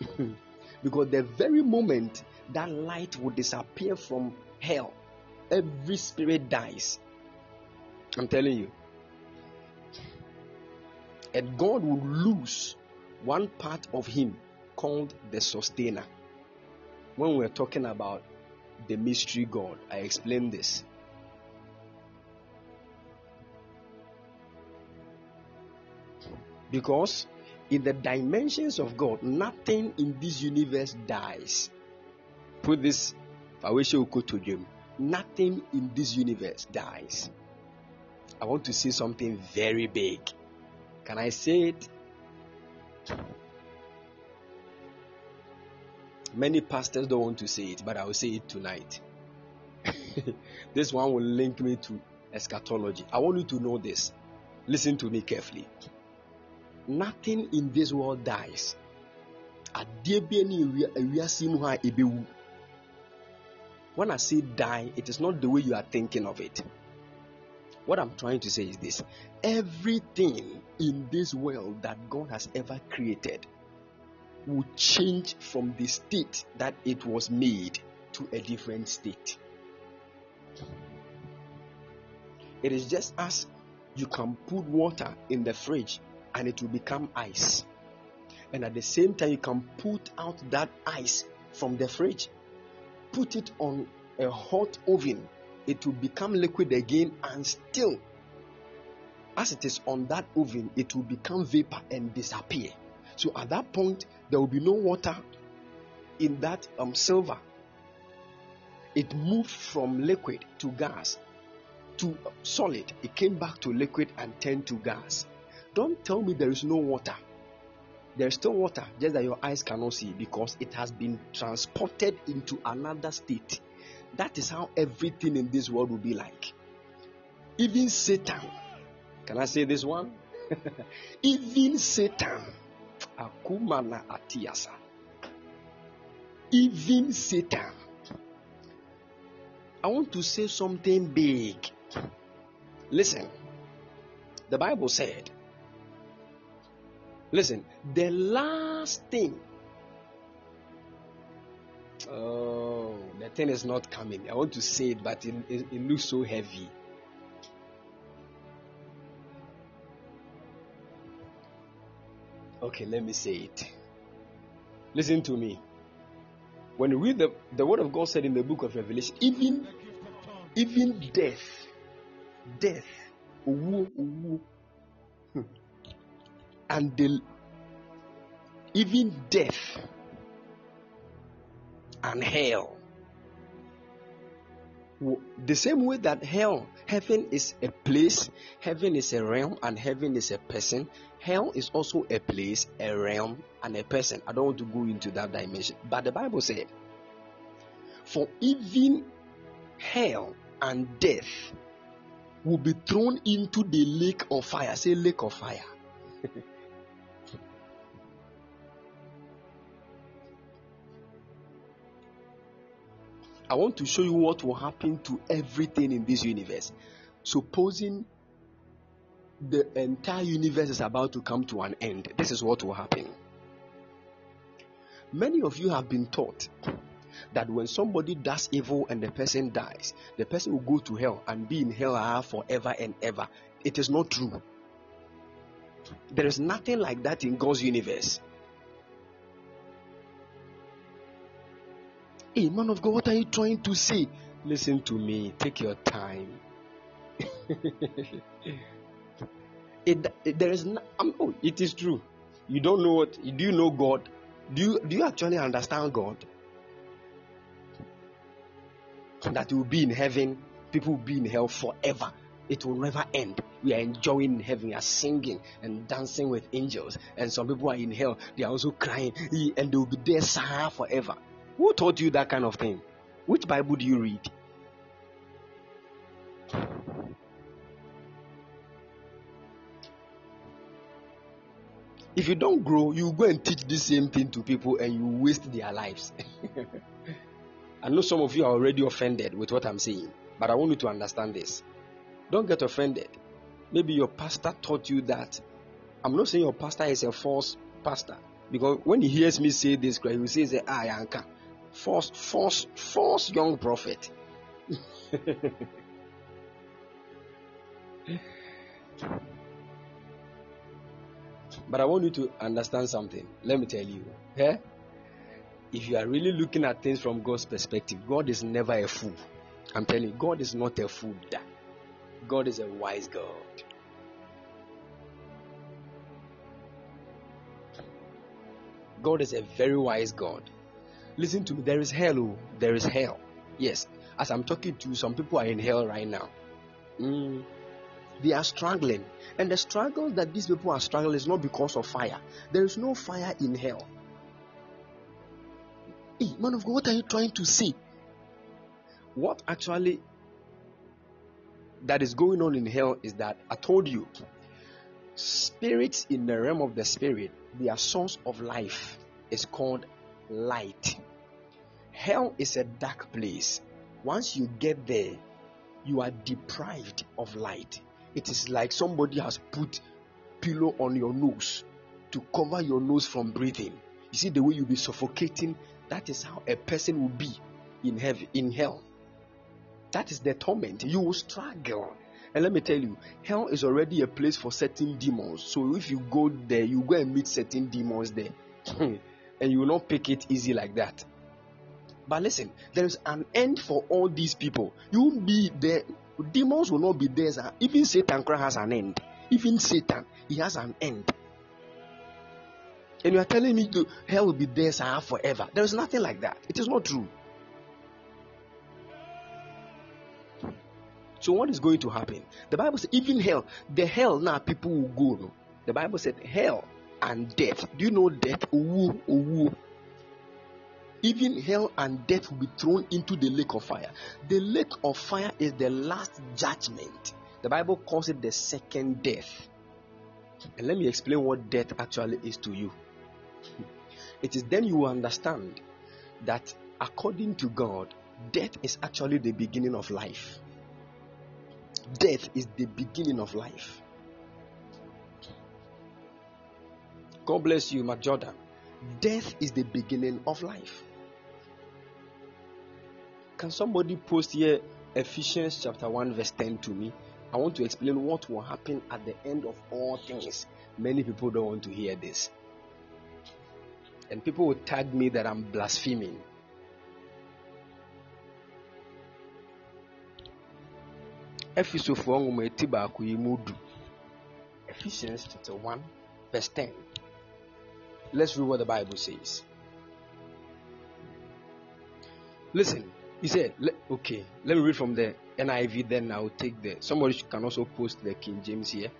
S1: because the very moment that light will disappear from hell, every spirit dies. I'm telling you. And God will lose one part of Him called the sustainer. When we're talking about the mystery God, I explained this. Because in the dimensions of God, nothing in this universe dies. Put this. Nothing in this universe dies. I want to say something very big. Can I say it? Many pastors don't want to say it, but I will say it tonight. this one will link me to eschatology. I want you to know this. Listen to me carefully nothing in this world dies. When i say die it is not the way you are thinking of it. What i'm trying to say is this. Everything in this world that god has ever created will change from the state that it was made to a different state. It is just as you can put water in the fridge and it will become ice. And at the same time, you can put out that ice from the fridge, put it on a hot oven, it will become liquid again, and still, as it is on that oven, it will become vapor and disappear. So at that point, there will be no water in that um, silver. It moved from liquid to gas to solid. It came back to liquid and turned to gas. Don't tell me there is no water. There is still water, just that your eyes cannot see because it has been transported into another state. That is how everything in this world will be like. Even Satan Can I say this one? Even Satan, Akumana Atiasa. Even Satan. I want to say something big. Listen, the Bible said, listen, the last thing. Oh, the thing is not coming. I want to say it, but it, it, it looks so heavy. Okay, let me say it. Listen to me. When you read the, the word of God said in the book of Revelation, even even death, death, and the even death and hell. The same way that hell, heaven is a place, heaven is a realm, and heaven is a person. Hell is also a place, a realm, and a person. I don't want to go into that dimension. But the Bible said, For even hell and death will be thrown into the lake of fire. Say, lake of fire. I want to show you what will happen to everything in this universe. Supposing the entire universe is about to come to an end, this is what will happen. Many of you have been taught that when somebody does evil and the person dies, the person will go to hell and be in hell ah forever and ever. It is not true. There is nothing like that in God's universe. Hey, man of God, what are you trying to say? Listen to me. Take your time. it, it, there is no, oh, it is true. You don't know what. Do you know God? Do you do you actually understand God? That you will be in heaven, people will be in hell forever. It will never end. We are enjoying heaven, we are singing and dancing with angels. And some people are in hell, they are also crying, and they will be there forever. Who taught you that kind of thing? Which Bible do you read? If you don't grow, you go and teach the same thing to people and you waste their lives. I know some of you are already offended with what I'm saying, but I want you to understand this. Don't get offended. Maybe your pastor taught you that. I'm not saying your pastor is a false pastor because when he hears me say this, he will say, Ah, Yanka false, false, false young prophet. but I want you to understand something. Let me tell you. Yeah? If you are really looking at things from God's perspective, God is never a fool. I'm telling you, God is not a fool. God is a wise God. God is a very wise God. Listen to me. There is hell. Oh, there is hell. Yes. As I'm talking to you, some people are in hell right now. Mm. They are struggling. And the struggle that these people are struggling is not because of fire. There is no fire in hell. Hey, man of God, what are you trying to say? What actually that is going on in hell is that I told you spirits in the realm of the spirit, their source of life is called light. Hell is a dark place. Once you get there, you are deprived of light. It is like somebody has put pillow on your nose to cover your nose from breathing. You see the way you'll be suffocating, that is how a person will be in heaven in hell. That is the torment. You will struggle. And let me tell you, hell is already a place for certain demons. So if you go there, you go and meet certain demons there. and you will not pick it easy like that. But listen, there is an end for all these people. You will be there. Demons will not be there. Even Satan has an end. Even Satan, he has an end. And you are telling me to hell will be there sir, forever. There is nothing like that. It is not true. So what is going to happen? The Bible says even hell, the hell now people will go. The Bible said hell and death. Do you know death? Owu, owu. Even hell and death will be thrown into the lake of fire. The lake of fire is the last judgment. The Bible calls it the second death. And let me explain what death actually is to you. It is then you will understand that according to God, death is actually the beginning of life. Death is the beginning of life. God bless you, Matt Jordan. Death is the beginning of life. Can somebody post here Ephesians chapter 1, verse 10 to me? I want to explain what will happen at the end of all things. Many people don't want to hear this. And people will tag me that I'm blaspheming. Ephesians chapter 1, verse 10. Let's read what the Bible says. Listen, he said, okay, let me read from the NIV, then I'll take the. Somebody can also post the King James here.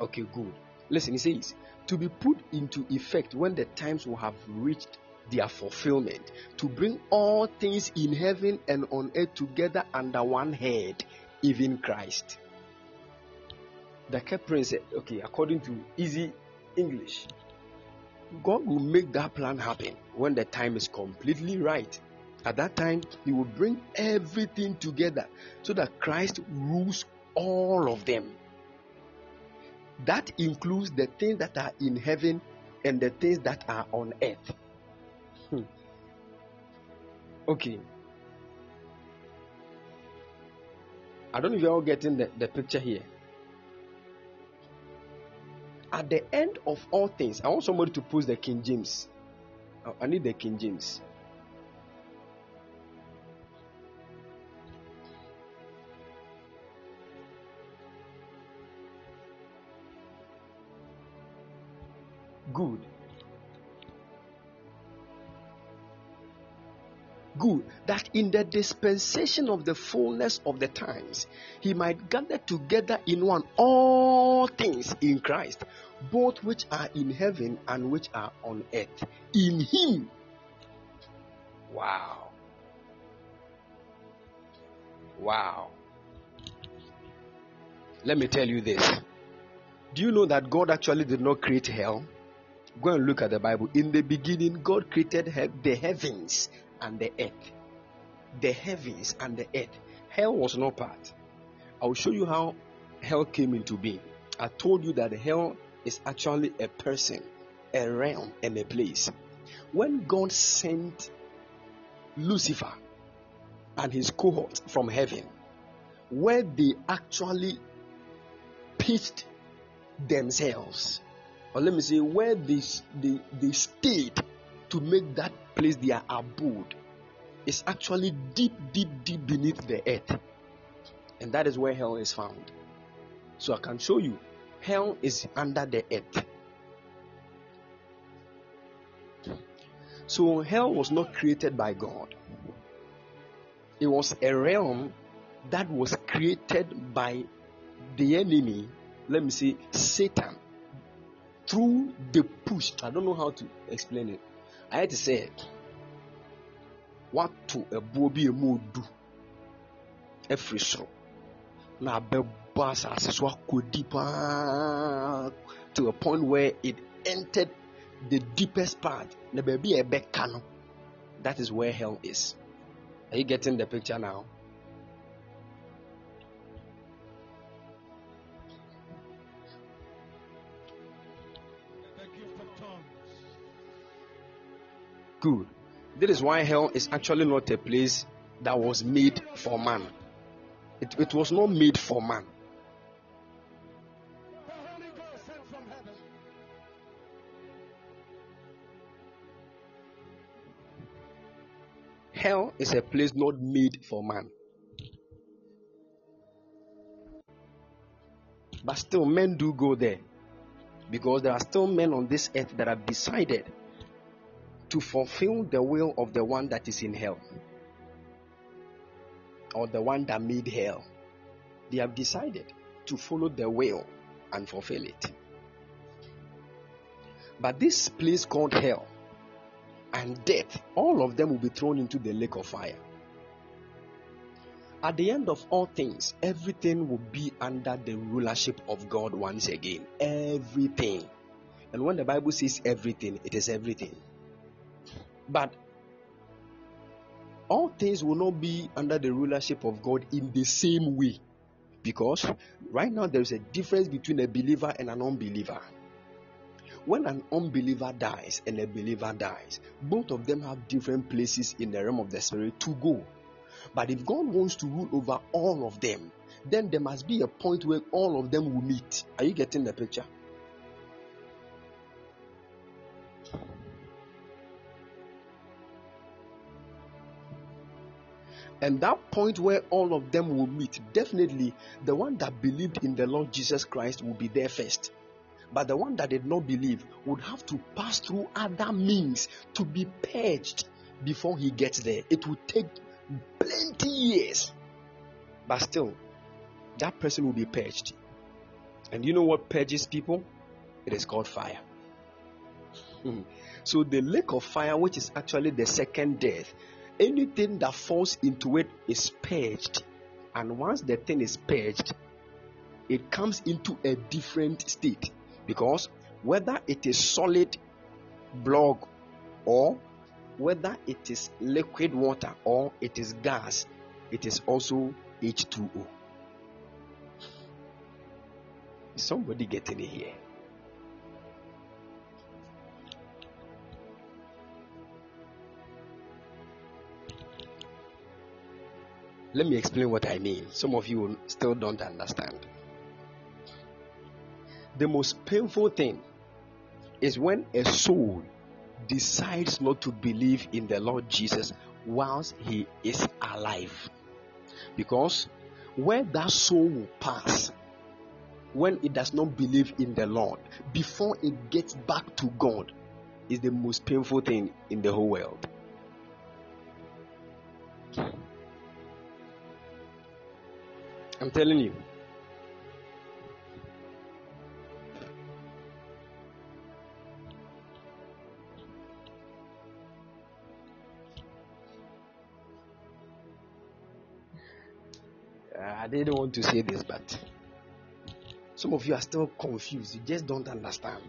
S1: Okay, good. Listen, he says, to be put into effect when the times will have reached their fulfillment, to bring all things in heaven and on earth together under one head, even Christ. The Keprin said, okay, according to easy English, God will make that plan happen when the time is completely right. At that time, He will bring everything together so that Christ rules all of them. That includes the things that are in heaven and the things that are on earth. Hmm. Okay. I don't know if you're all getting the, the picture here at the end of all things, I want somebody to post the King James. I need the King James. Good. Good that in the dispensation of the fullness of the times he might gather together in one all things in Christ, both which are in heaven and which are on earth. In him. Wow. Wow. Let me tell you this. Do you know that God actually did not create hell? Go and look at the Bible. In the beginning, God created the heavens and the earth. The heavens and the earth. Hell was not part. I will show you how hell came into being. I told you that hell is actually a person, a realm, and a place. When God sent Lucifer and his cohort from heaven, where they actually pitched themselves, or let me say, where they, they, they stayed to make that place their abode is actually deep, deep, deep beneath the earth. And that is where hell is found. So I can show you hell is under the earth. So hell was not created by God, it was a realm that was created by the enemy, let me say Satan, through the push. I don't know how to explain it ayɛ te sɛ wato ɛboɔ bi emu odu ɛfiri soro na abɛbɔ asase so akɔdi paa to a point where it entered the deepest part. Na baabi a ɛbɛka no that is where hell is. Are you getting the picture now good. That is why hell is actually not a place that was made for man. It, it was not made for man. Hell is a place not made for man. But still, men do go there because there are still men on this earth that have decided to fulfill the will of the one that is in hell or the one that made hell. They have decided to follow the will and fulfill it. But this place called hell and death, all of them will be thrown into the lake of fire. At the end of all things, everything will be under the rulership of God once again. Everything. And when the Bible says everything, it is everything. But all things will not be under the rulership of God in the same way. Because right now there is a difference between a believer and an unbeliever. When an unbeliever dies and a believer dies, both of them have different places in the realm of the spirit to go. But if God wants to rule over all of them, then there must be a point where all of them will meet. Are you getting the picture? And that point where all of them will meet, definitely the one that believed in the Lord Jesus Christ will be there first. But the one that did not believe would have to pass through other means to be purged before he gets there. It would take plenty years. But still, that person will be purged. And you know what purges people? It is called fire. So the lake of fire, which is actually the second death, anything that falls into it is purged. And once the thing is purged, it comes into a different state. Because whether it is solid block or whether it is liquid water or it is gas, it is also H2O. Is somebody getting it here? Let me explain what I mean. Some of you still don't understand. The most painful thing is when a soul decides not to believe in the Lord Jesus whilst he is alive. Because where that soul will pass, when it does not believe in the Lord, before it gets back to God, is the most painful thing in the whole world. I'm telling you. I didn't want to say this, but some of you are still confused. You just don't understand.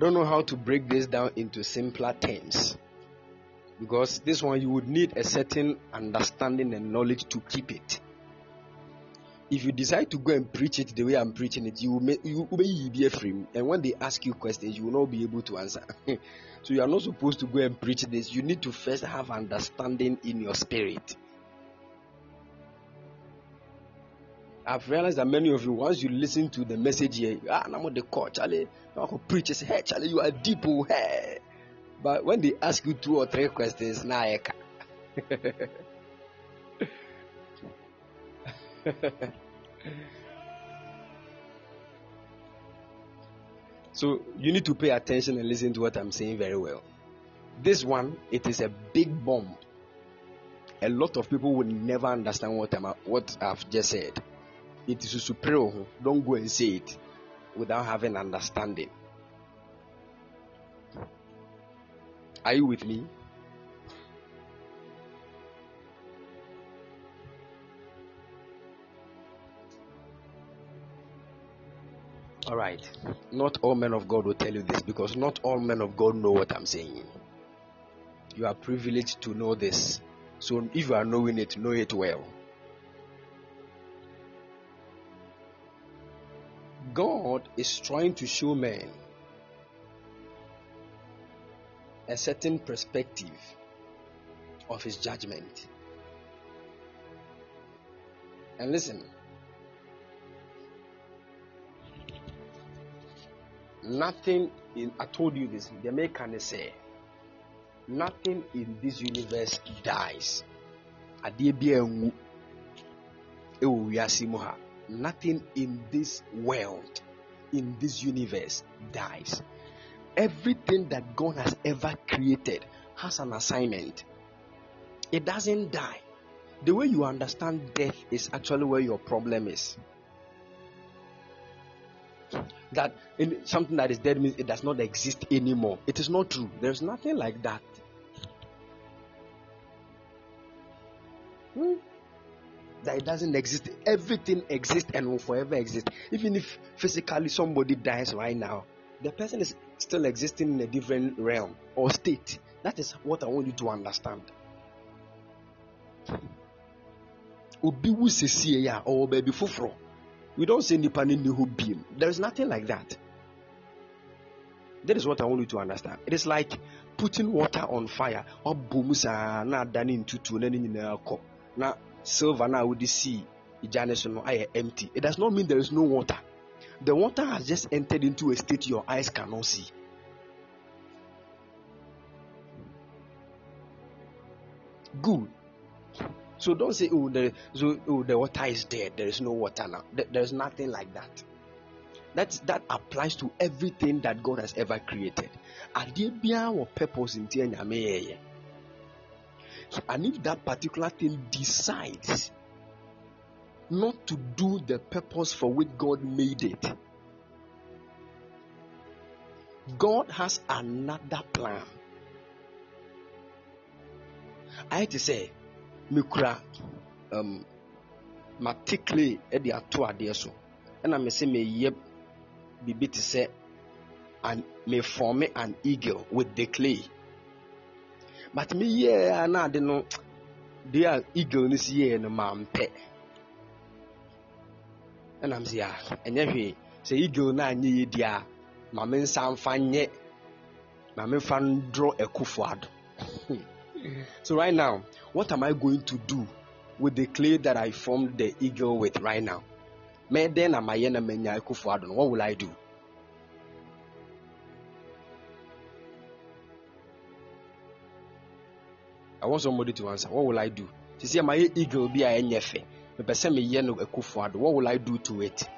S1: Don't know how to break this down into simpler terms because this one you would need a certain understanding and knowledge to keep it if you decide to go and preach it the way I'm preaching it, you will, you will be a free. And when they ask you questions, you will not be able to answer. so you are not supposed to go and preach this. You need to first have understanding in your spirit. I've realized that many of you, once you listen to the message here, ah, I'm on the coach, Charlie, I'm preach. Hey, Charlie, you are deep, oh, hey. But when they ask you two or three questions, now nah, so you need to pay attention and listen to what I'm saying very well. This one, it is a big bomb. A lot of people will never understand what I'm what I've just said. It is superior. Don't go and say it without having understanding. Are you with me? All right. Not all men of God will tell you this because not all men of God know what I'm saying. You are privileged to know this. So if you are knowing it, know it well. God is trying to show men a certain perspective of his judgment. And listen, Nothing in I told you this, the American say nothing in this universe dies. Nothing in this world, in this universe dies. Everything that God has ever created has an assignment. It doesn't die. The way you understand death is actually where your problem is. that in, something that is dead means it does not exist anymore. It is not true. There's nothing like that. Hmm? That it doesn't exist. Everything exists and will forever exist. Even if physically somebody dies right now, the person is still existing in a different realm or state. That is what I want you to understand. Or fufro. We don't say nipa ni who beam. There is nothing like that. That is what I want you to understand. It is like putting water on fire. Obumusa na dani silver na would see ijane no aye empty. It does not mean there is no water. The water has just entered into a state your eyes cannot see. Good. So don't say, oh, the, so, oh, the water is dead. There is no water now. There's nothing like that. That's, that applies to everything that God has ever created. Purpose And if that particular thing decides not to do the purpose for which God made it, God has another plan. I had to say, mekura um, mate clay de ato adeɛ so. Ɛna mese meyɛ biribi te sɛ mefɔme an eagle with the clay but meyɛɛ a na ade no deɛ a eagle no si yɛɛ no mampɛ ɛna m sɛ a ɛnyɛ hwee sɛ eagle no anyɛ yɛ di a ma me nsa mfa nyɛ ma memfa ndorɔ akufo ado so right now what am I going to do with the clay that I formed the eagle with right now? What will I do? I want somebody to answer. What will I do? To see my eagle be a nyefe. What will I do to it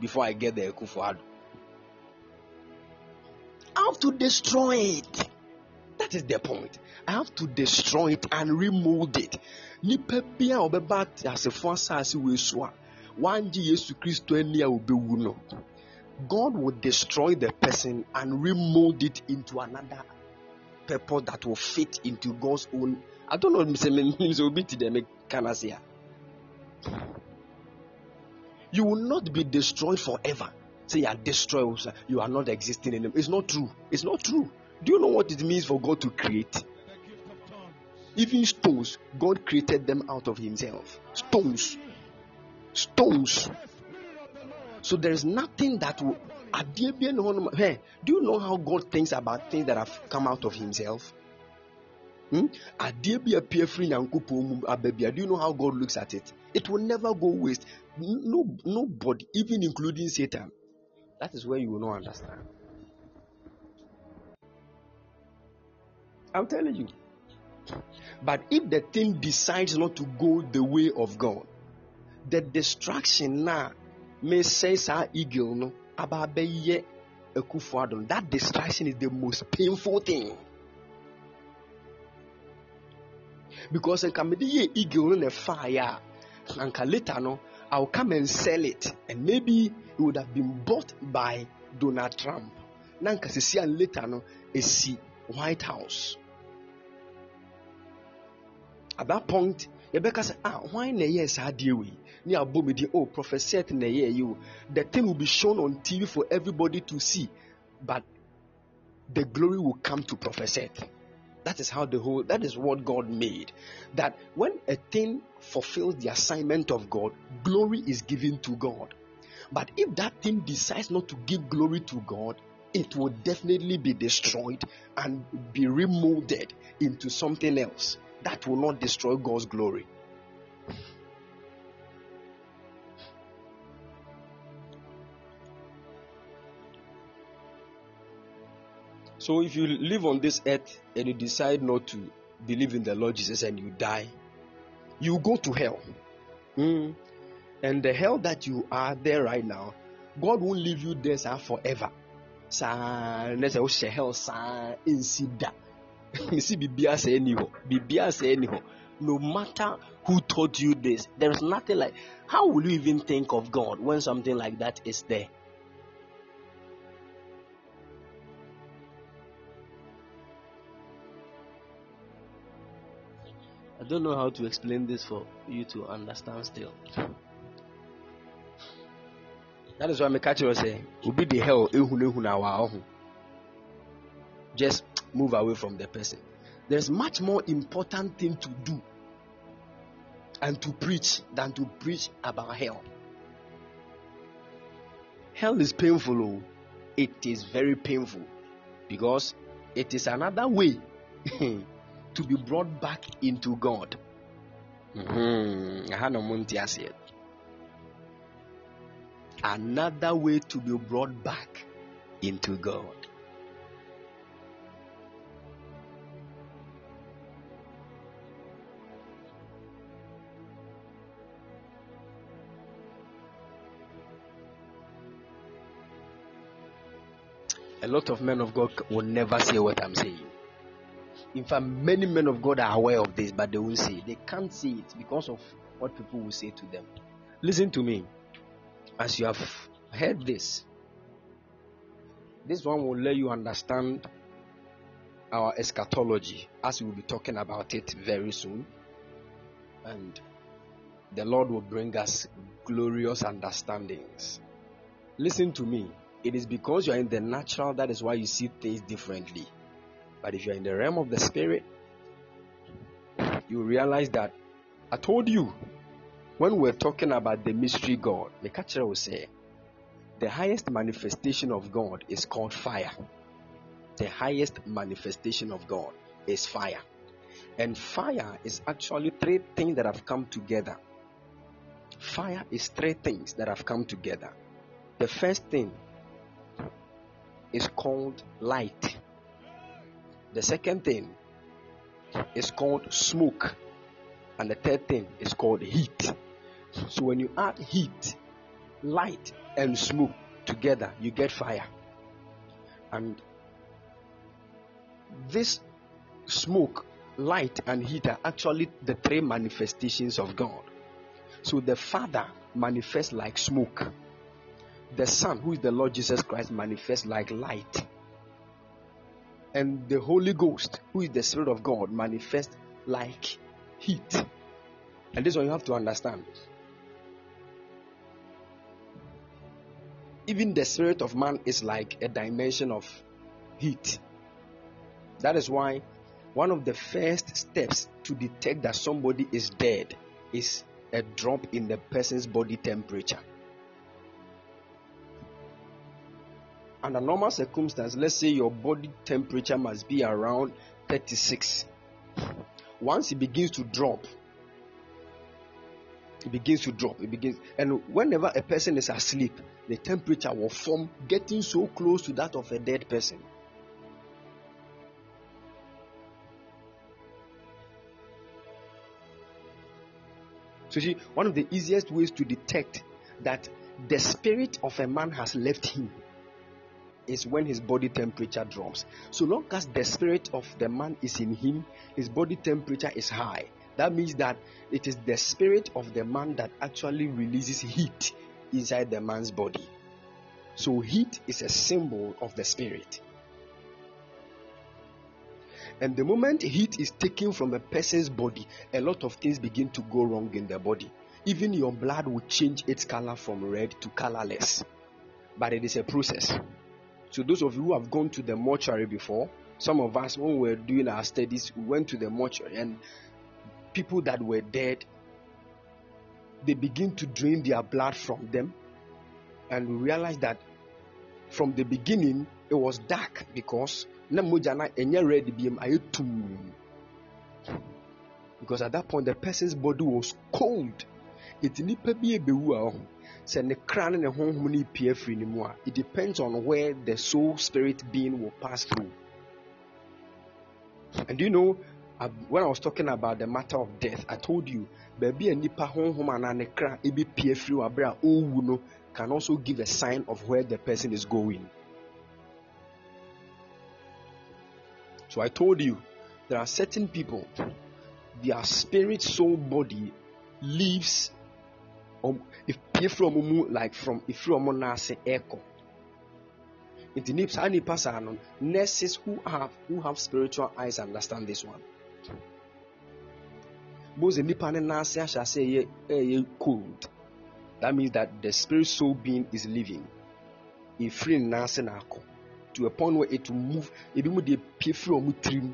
S1: before I get the ekufuado? I have to destroy it. That is the point. I have to destroy it and remold it. Nipa bi a ɔbɛba asefo asase wɔ esu a wangye Yesu Kristo ani a obewu no. God will destroy the person and remold it into another purpose that will fit into God's own. I don't know say means obi ti dem kana say. You will not be destroyed forever. Say you are destroyed, oh, you are not existing anymore. It's not true. It's not true. Do you know what it means for God to create? Even stones, God created them out of Himself. Stones. Stones. So there is nothing that will. Do you know how God thinks about things that have come out of Himself? Hmm? Do you know how God looks at it? It will never go waste. No, nobody, even including Satan. That is where you will not understand. I'm telling you. But if the thing decides not to go the way of God, the distraction now may say sa eagle no ababeye ekufuadon. That distraction is the most painful thing. Because nka mede ye eagle no na fire anka later no I'll come and sell it and maybe it would have been bought by Donald Trump. Nanka sisi later no esi White House at that point yɛbɛka sɛ ah why na ɛyɛ saa adeɛ wei ne abɔ me din oh prophet na o the thing will be shown on tv for everybody to see but the glory will come to prophet that is how the whole that is what god made. That when a thing fulfills the assignment of god glory is given to god. But if that thing decides not to give glory to god it will definitely be destroyed and be remolded into something else that will not destroy God's glory. So if you live on this earth and you decide not to believe in the Lord Jesus and you die, you go to hell. Mm. And the hell that you are there right now, God won't leave you there forever. Sa, let's say, hell, say anyhow no matter who taught you this there is nothing like how will you even think of god when something like that is there
S2: I don't know how to explain this for you to understand still.
S1: That is why was saying, "Will be the hell Just move away from the person. There's much more important thing to do and to preach than to preach about hell. Hell is painful. Oh. It is very painful because it is another way to be brought back into God. Mm-hmm. Another way to be brought back into God. A lot of men of God will never say what I'm saying. In fact, many men of God are aware of this, but they won't say. They can't see it because of what people will say to them. Listen to me. As you have heard this, this one will let you understand our eschatology as we will be talking about it very soon. And the Lord will bring us glorious understandings. Listen to me. It is because you are in the natural that is why you see things differently. But if you're in the realm of the spirit, you realize that I told you when we're talking about the mystery God, the catcher will say the highest manifestation of God is called fire. The highest manifestation of God is fire. And fire is actually three things that have come together. Fire is three things that have come together. The first thing is called light. The second thing is called smoke. And the third thing is called heat. So when you add heat, light, and smoke together, you get fire. And this smoke, light, and heat are actually the three manifestations of God. So the Father manifests like smoke. The Son, who is the Lord Jesus Christ, manifests like light and the Holy Ghost, who is the Spirit of God, manifest like heat. And this one you have to understand. Even the spirit of man is like a dimension of heat. That is why one of the first steps to detect that somebody is dead is a drop in the person's body temperature. Under normal circumstances, let's say your body temperature must be around 36. Once it begins to drop, it begins to drop. It begins, and whenever a person is asleep, the temperature will form, getting so close to that of a dead person. So, see, one of the easiest ways to detect that the spirit of a man has left him is when his body temperature drops. So long as the spirit of the man is in him, his body temperature is high. That means that it is the spirit of the man that actually releases heat inside the man's body. So heat is a symbol of the spirit. And the moment heat is taken from a person's body, a lot of things begin to go wrong in the body. Even your blood will change its color from red to colorless. But it is a process. So those of you who have gone to the mortuary before, some of us when we were doing our studies, we went to the mortuary and people that were dead, they begin to drain their blood from them, and we realized that from the beginning it was dark because because at that point the person's body was cold. It sɛ ne kra ne ne honhom no pie firi ne mu a it depends on where the soul spirit being will pass through. And you know when I was talking about the matter of death I told you baabi a nipa honhom anaa ne kra ebi pie firi wɔ abere a ɔrewu no can also give a sign of where the person is going. So I told you there are certain people their spirit soul body lives efie firi wɔn mu like from efiri wɔn nan ase ɛkɔ nti nipa saa nipa saa no nurses who have who have spiritual eyes understand this one the nipa ne nase ahyɛ ase ɛyɛ ɛyɛ cold. That means that the spirit soul being is living. Efiri ne nase na akɔ to a point where it will move. Ebi mu de pie firi ɔmo tirim.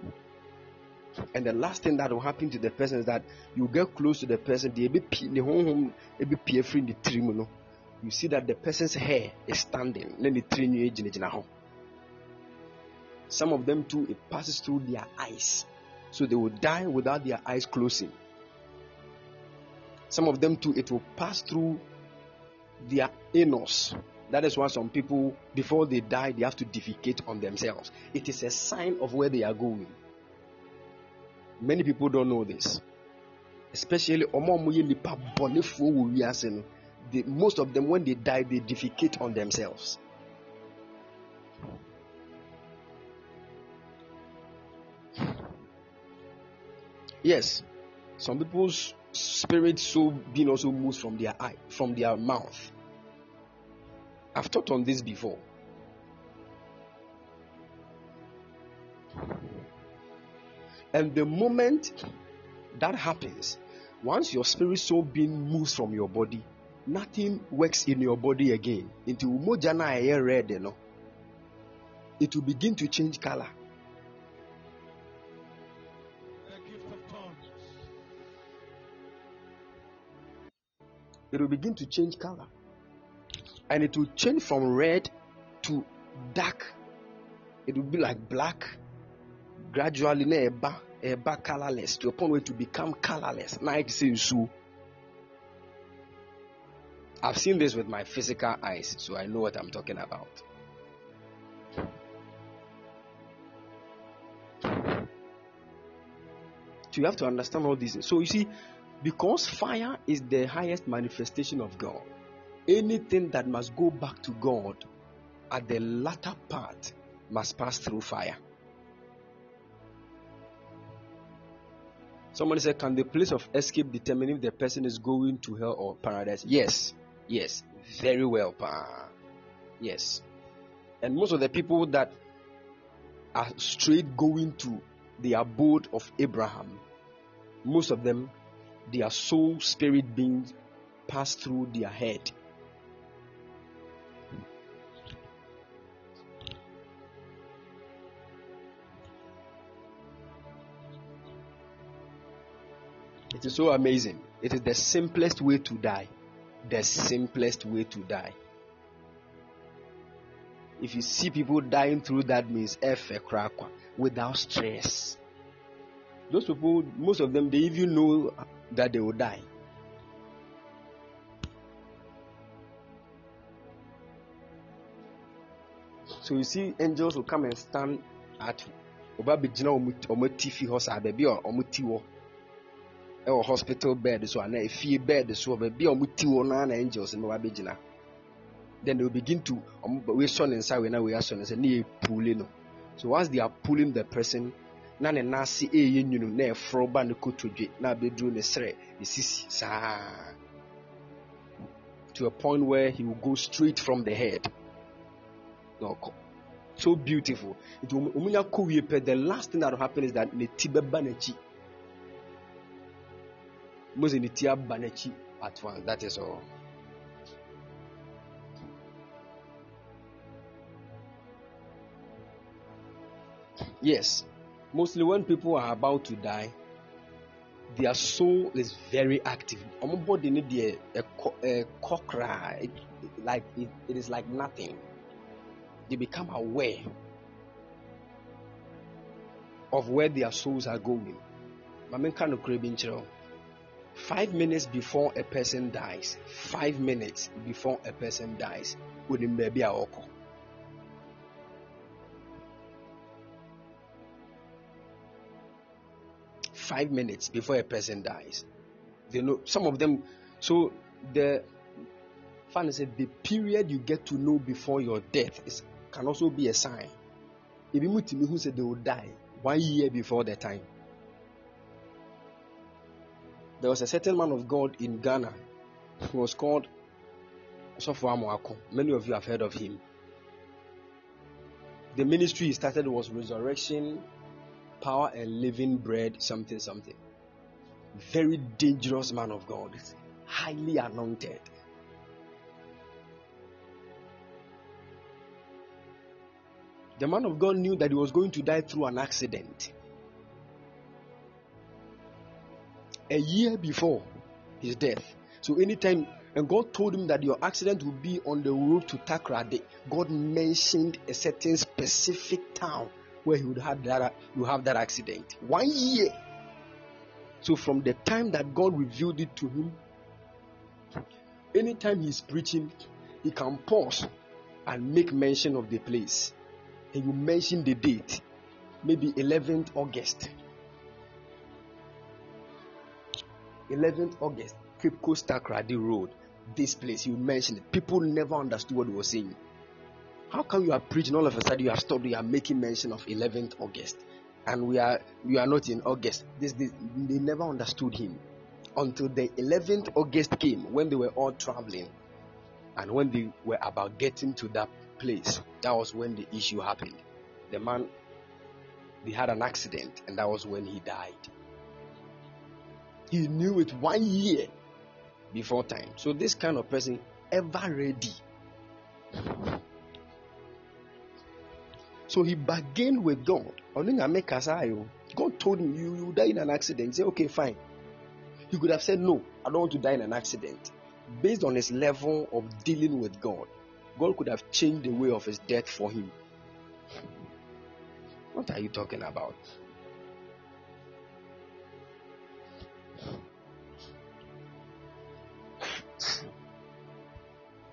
S1: And the last thing that will happen to the person is that you get close to the person. The pie ne honhom ebi pie firi ne tirim no. You see that the person's hair is standing. Then the gyinagyina hɔ. Some of them too, it passes through their eyes. So they will die without their eyes closing. Some of them too, it will pass through their anus. That is why some people, before they die, they have to defecate on themselves. It is a sign of where they are going. Many people don't know this. Especially the, most of them when they die they defecate on themselves. Yes, some people's spirit soul being also moves from their eye, from their mouth. I've taught on this before. And the moment that happens, once your spirit soul being moves from your body, nothing works in your body again. Into mojana red, you know, it will begin to change color. It will begin to change color and it will change from red to dark. It will be like black, gradually eba, eba colorless to a point where will become colorless. Says so. I've seen this with my physical eyes, so I know what I'm talking about. So you have to understand all these. So you see, because fire is the highest manifestation of God, anything that must go back to God at the latter part must pass through fire. Somebody said, Can the place of escape determine if the person is going to hell or paradise? Yes, yes, very well, pa. Yes. And most of the people that are straight going to the abode of Abraham, most of them, their soul spirit beings pass through their head It is so amazing. It is the simplest way to die. The simplest way to die. If you see people dying through that means F without stress. Those people, most of them, they even know that they will die. So you see, angels will come and stand at ọba bɛgyina wɔn atifi hɔ saa baabi a wɔn ti hɔ ɛwɔ hospital bed so anaa efie bed so baabi a wɔn ti hɔ naa na angels no wabɛgyina then they will begin to um, we sɔ ne nsa wei na wei asɔ ne nsa ne yɛ puule no. So once they are pulling the person na ne nan ase ɛyɛ na ɛforo ba ne kotodwe na abɛduro ne srɛ ne saa. To a point where he will go straight from the head. Na so beautiful. Nti wɔn wie pɛ the last thing that will happen is that ne ti bɛba n'akyi mose ne ti aba n'akyi at once that is all. Yes, mostly when people are about to die, their soul is very active. Ọmọ body ni deɛ ɛkɔ like it, it is like nothing. They become aware of where their souls are going. Maame nka no kura bi nkyerɛ Five minutes before a person dies, five minutes before a person dies, onim baabi a ɔkɔ. Five minutes before a person dies, they know some of them. So the fun is the period you get to know before your death is can also be a sign. If you meet me who said they will die one year before the time. There was a certain man of God in Ghana who was called Sofo Amoako. Many of you have heard of him. The ministry he started was Resurrection, Power and Living Bread, something, something. Very dangerous man of God. Highly anointed. The man of God knew that he was going to die through an accident. A year before his death. So anytime and God told him that your accident will be on the road to Takoradi. God mentioned a certain specific town where he would have that you have that accident. One year. So from the time that God revealed it to him, anytime he's preaching, he can pause and make mention of the place. And you mention the date, maybe 11th August. 11th August, Cape Coast Road. This place, you mentioned. People never understood what he was saying. How come you are preaching all of a sudden you have stopped, you are making mention of 11th August? And we are we are not in August. This, this they never understood him until the 11th August came when they were all traveling and when they were about getting to that place. That was when the issue happened. The man they had an accident and that was when he died. He knew it one year before time. So this kind of person ever ready. So he bargained with God. God told him, you, you die in an accident. He said, okay, fine. He could have said, no, I don't want to die in an accident. Based on his level of dealing with God, God could have changed the way of his death for him. What are you talking about?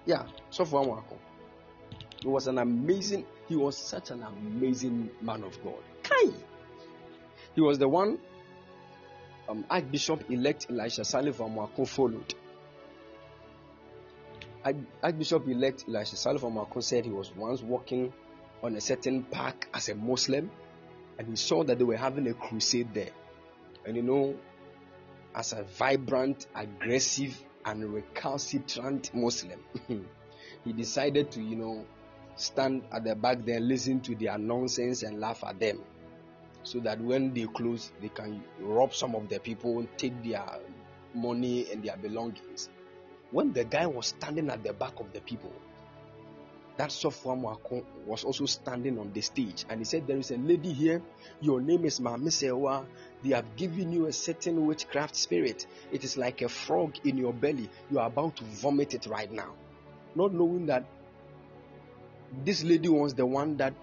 S1: Yeah, so for one He was an amazing, he was such an amazing man of God. Kai! He was the one um, Archbishop elect Elisha Salif Amoako followed. Archbishop elect Elisha Salif Amoako said he was once walking on a certain park as a Muslim and he saw that they were having a crusade there. And you know, as a vibrant, aggressive, and recalcitrant Muslim, he decided to, you know, stand at the back there, listen to their nonsense, and laugh at them. So that when they close, they can rob some of the people, take their money and their belongings. When the guy was standing at the back of the people, that Sofo was also standing on the stage and he said, There is a lady here, your name is Mamisewa. They have given you a certain witchcraft spirit. It is like a frog in your belly. You are about to vomit it right now. Not knowing that this lady was the one that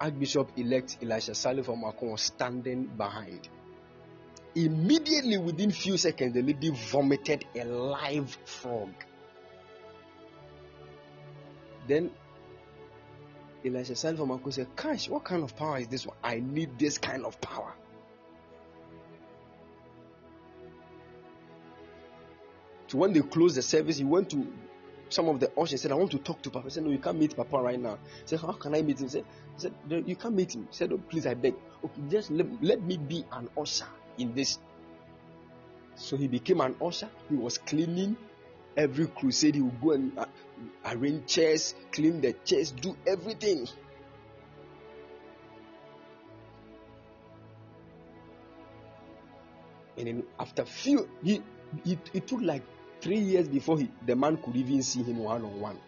S1: Archbishop elect Elisha Salif was standing behind. Immediately within few seconds, the lady vomited a live frog then Elisha from uncle said, Cash, what kind of power is this one? I need this kind of power. So when they closed the service, he went to some of the ushers and said, I want to talk to Papa. He said, No, you can't meet Papa right now. He said, How can I meet him? He said, he said You can't meet him. He said, Oh, please, I beg. Okay, just let, let me be an usher in this. So he became an usher. He was cleaning every crusade. He would go and uh, arrange chairs, clean the chairs, do everything. And then after few, he, he it took like three years before he, the man could even see him one on one.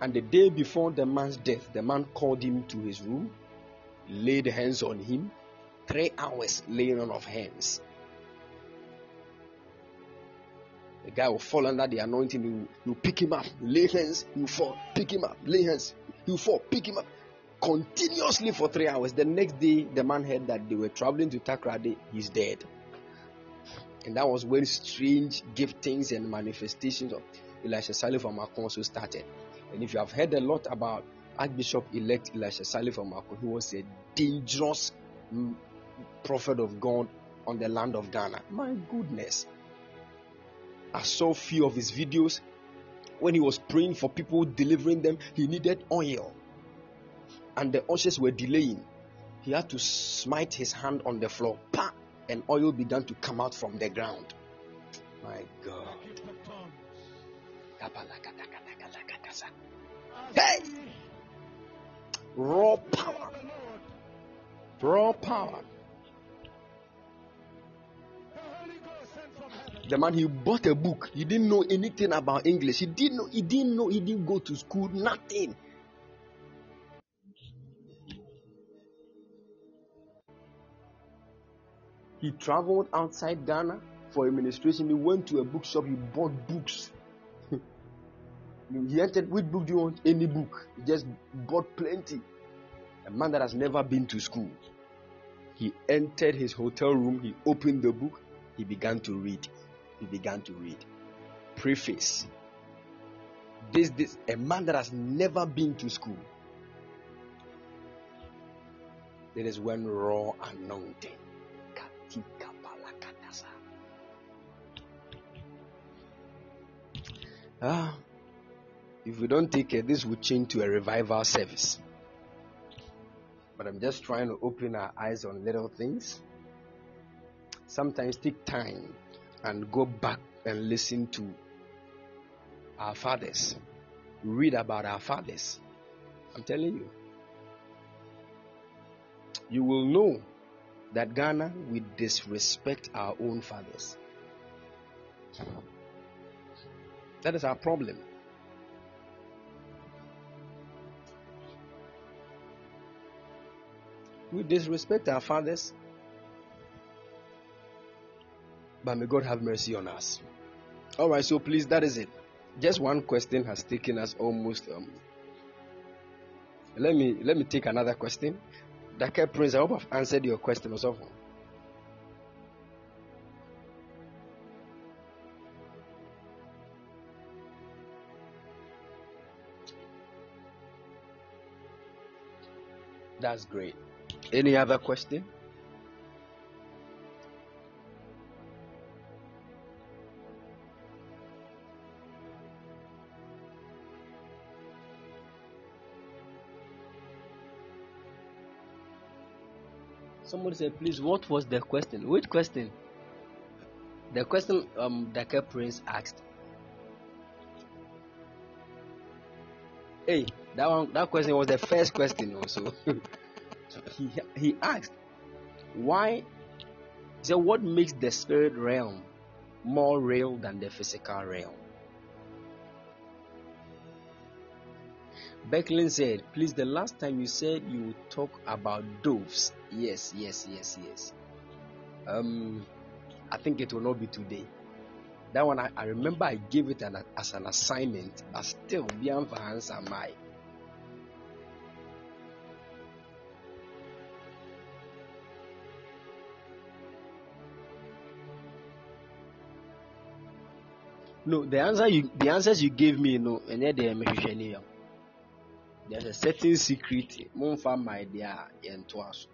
S1: And the day before the man's death, the man called him to his room, laid hands on him, three hours laying on of hands. The guy will fall under the anointing. You, you pick him up, lay hands, you fall, pick him up, lay hands, you fall, pick him up. Continuously for three hours. The next day, the man heard that they were traveling to Takoradi. He's dead. And that was when strange giftings and manifestations of Elisha Salif Amoako also started. And if you have heard a lot about Archbishop elect Elisha Salif Amoako, he was a dangerous prophet of God on the land of Ghana. My goodness. I saw few of his videos when he was praying for people, delivering them. He needed oil, and the ushers were delaying. He had to smite his hand on the floor, pa, and oil began to come out from the ground. My God. Hey! Raw power.
S3: Raw power. The man he bought a book. He didn't know anything about English. He didn't know. He didn't know. He didn't go to school. Nothing. He traveled outside Ghana for administration. He went to a bookshop. He bought books. he entered. Which book do you want? Any book. He just bought plenty. A man that has never been to school. He entered his hotel room. He opened the book. He began to read. He began to read. Preface. This, this, a man that has never been to school. That is when raw anointing Ah, if we don't take care, this will change to a revival service. But I'm just trying to open our eyes on little things. Sometimes take time and go back and listen to our fathers. Read about our fathers. I'm telling you. You will know that Ghana will disrespect our own fathers. That is our problem. We disrespect our fathers, but may God have mercy on us. All right, so please, that is it. Just one question has taken us almost. Um, let me let me take another question. Dake Prince, I hope I've answered your question also. That's great. Any other question?
S1: Somebody said, please, what was the question? Which question? The question um Dake Prince asked. Hey, that one that question was the first question also. he he asked why so what makes the spirit realm more real than the physical realm? Becklin said, Please, the last time you said you would talk about doves. Yes, yes, yes, yes. Um, I think it will not be today. That one, I, I remember I gave it an, as an assignment, but still, beyond for answer my. No, the answer you the answers you gave me, no, and then they there's a certain secret momfa my deɛ yɛntoa so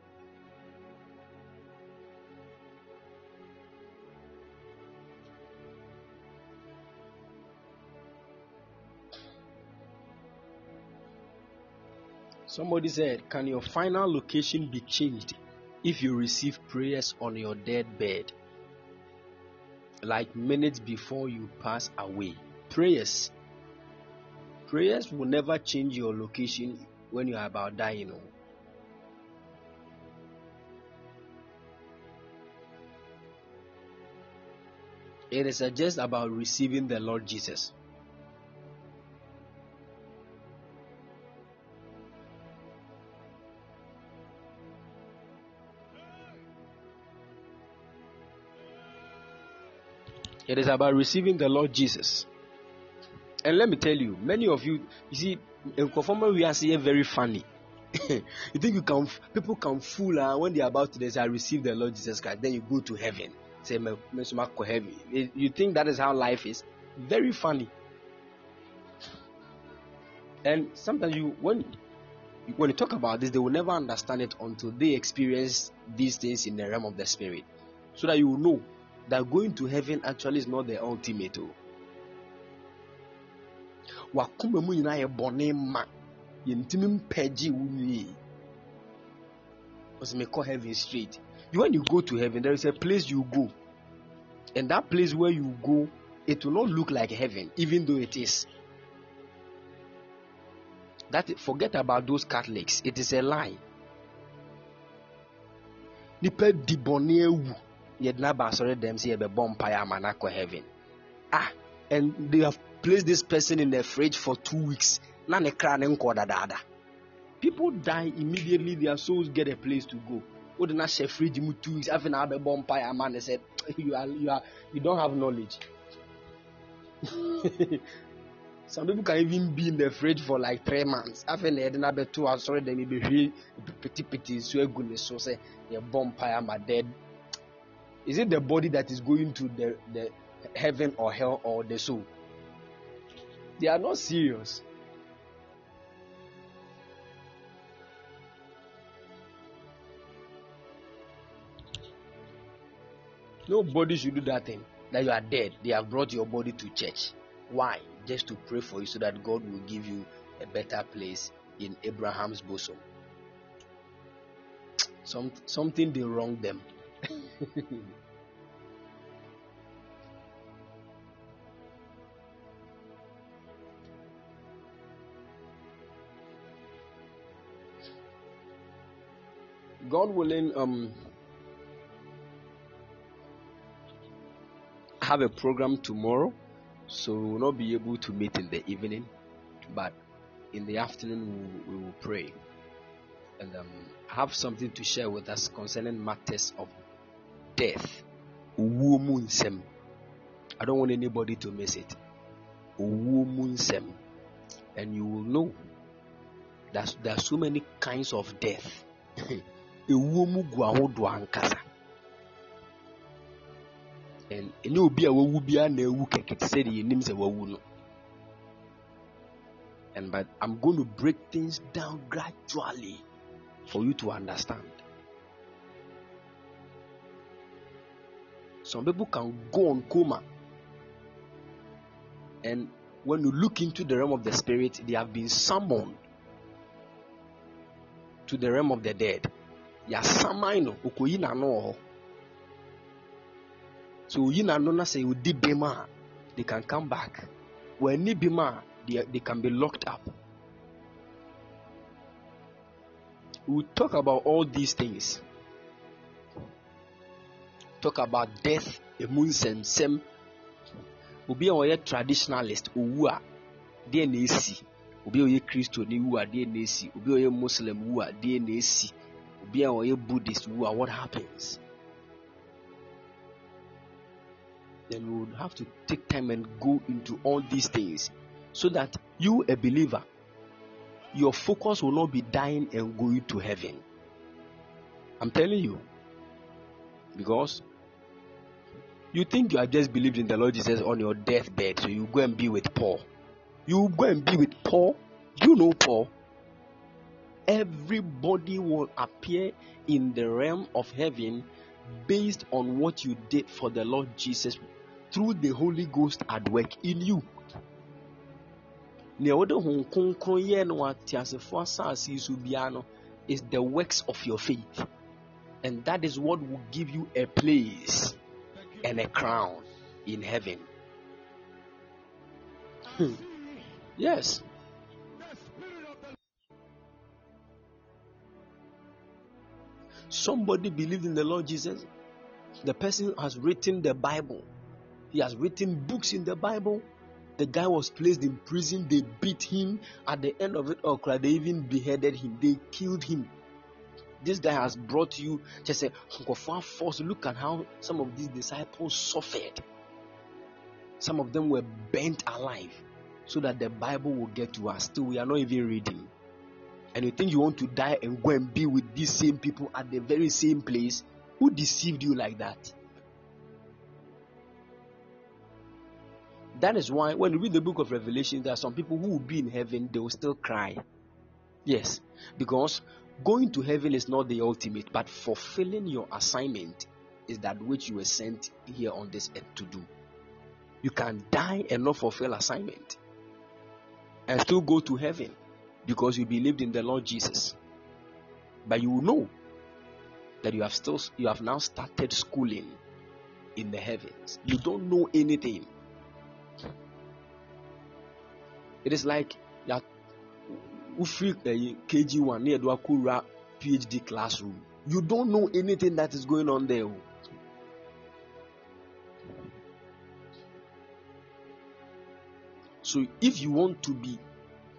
S1: Somebody said, Can your final location be changed if you receive prayers on your dead bed? Like minutes before you pass away. Prayers Prayers will never change your location when you are about dying. Oh. It is just about receiving the Lord Jesus. It is about receiving the Lord Jesus. And let me tell you, many of you, you see, in conformal we are seeing very funny. you think you can people can fool uh, when they are about to say I receive the Lord Jesus Christ, then you go to heaven. Say heaven. You think that is how life is? Very funny. And sometimes you when when you talk about this, they will never understand it until they experience these things in the realm of the spirit. So that you will know that going to heaven actually is not the ultimate. Oh. Wakoma mu nyinaa yɛ bɔne ma. Yɛntumi mpɛgye heaven straight. When you go to heaven there is a place you go. And that place where you go it will not look like heaven even though it is. That forget about those catholics. It is a lie. Di yɛde n'aba asɔre dɛm sɛ yɛbɛbɔ mpaeɛ ama n'akɔ heaven. Ah and they have placed this person in the fridge for two weeks. Na ne kra ne nkɔ dadaada people die immediately their souls get a place to go. Wode na hyɛ fridge mu two weeks afei na abɛbɔ mpaeɛ ama ne sɛ you are you are you don't have knowledge. Some people can even be in the fridge for like three months afei na yɛde n'abɛto asɔre dɛm ebehwie pitipiti nsuo egu ne so sɛ mpaeɛ ama dead is it the body that is going to the the heaven or hell or the soul they are not serious Nobody should do that thing. That you are dead. They have brought your body to church. Why? Just to pray for you so that God will give you a better place in Abraham's bosom. Some, something they wronged them. God willing, um, have a program tomorrow, so we will not be able to meet in the evening, but in the afternoon we will, pray. And um, have something to share with us concerning matters of death. I don't want anybody to miss it. And you will know that there are so many kinds of death. and ɛnyɛ obi a wawu biara na ewu and but i'm going to break things down gradually for you to understand some people can go on coma. And when you look into the realm of the spirit they have been summoned to the realm of the dead. So they can come back. When they, they can be locked up. We talk about all these things talk about death emu nsɛmsɛm obi a ɔyɛ traditionalist owu a deɛ na esi obi a ɔyɛ kristo ni wu a deɛ na esi obi a ɔyɛ muslim wu a deɛ na esi obi a ɔyɛ buddhist wu a what happens then we would have to take time and go into all these things so that you, a believer, your focus will not be dying and going to heaven. I'm telling you. Because you think you have just believed in the Lord Jesus on your deathbed, so you go and be with Paul. You go and be with Paul. You know Paul. Everybody will appear in the realm of heaven based on what you did for the Lord Jesus through the Holy Ghost at work in you. is the works of your faith and that is what will give you a place and a crown in heaven hmm. yes somebody believed in the lord jesus the person has written the bible he has written books in the Bible. The guy was placed in prison. They beat him. At the end of it all, they even beheaded him. They killed him. This guy has brought you just say, force. Look at how some of these disciples suffered. Some of them were burnt alive so that the Bible will get to us. Still, we are not even reading. And you think you want to die and go and be with these same people at the very same place? Who deceived you like that? That is why when you read the book of Revelation, there are some people who will be in heaven, they will still cry. Yes, because going to heaven is not the ultimate, but fulfilling your assignment is that which you were sent here on this earth to do. You can die and not fulfill assignment and still go to heaven because you believed in the Lord Jesus. But you know that you have still you have now started schooling in the heavens. You don't know anything it is like that wofiri uh, kg1 na yɛde wakɔwura phd classroom You don't know anything that is going on there. So if you want to be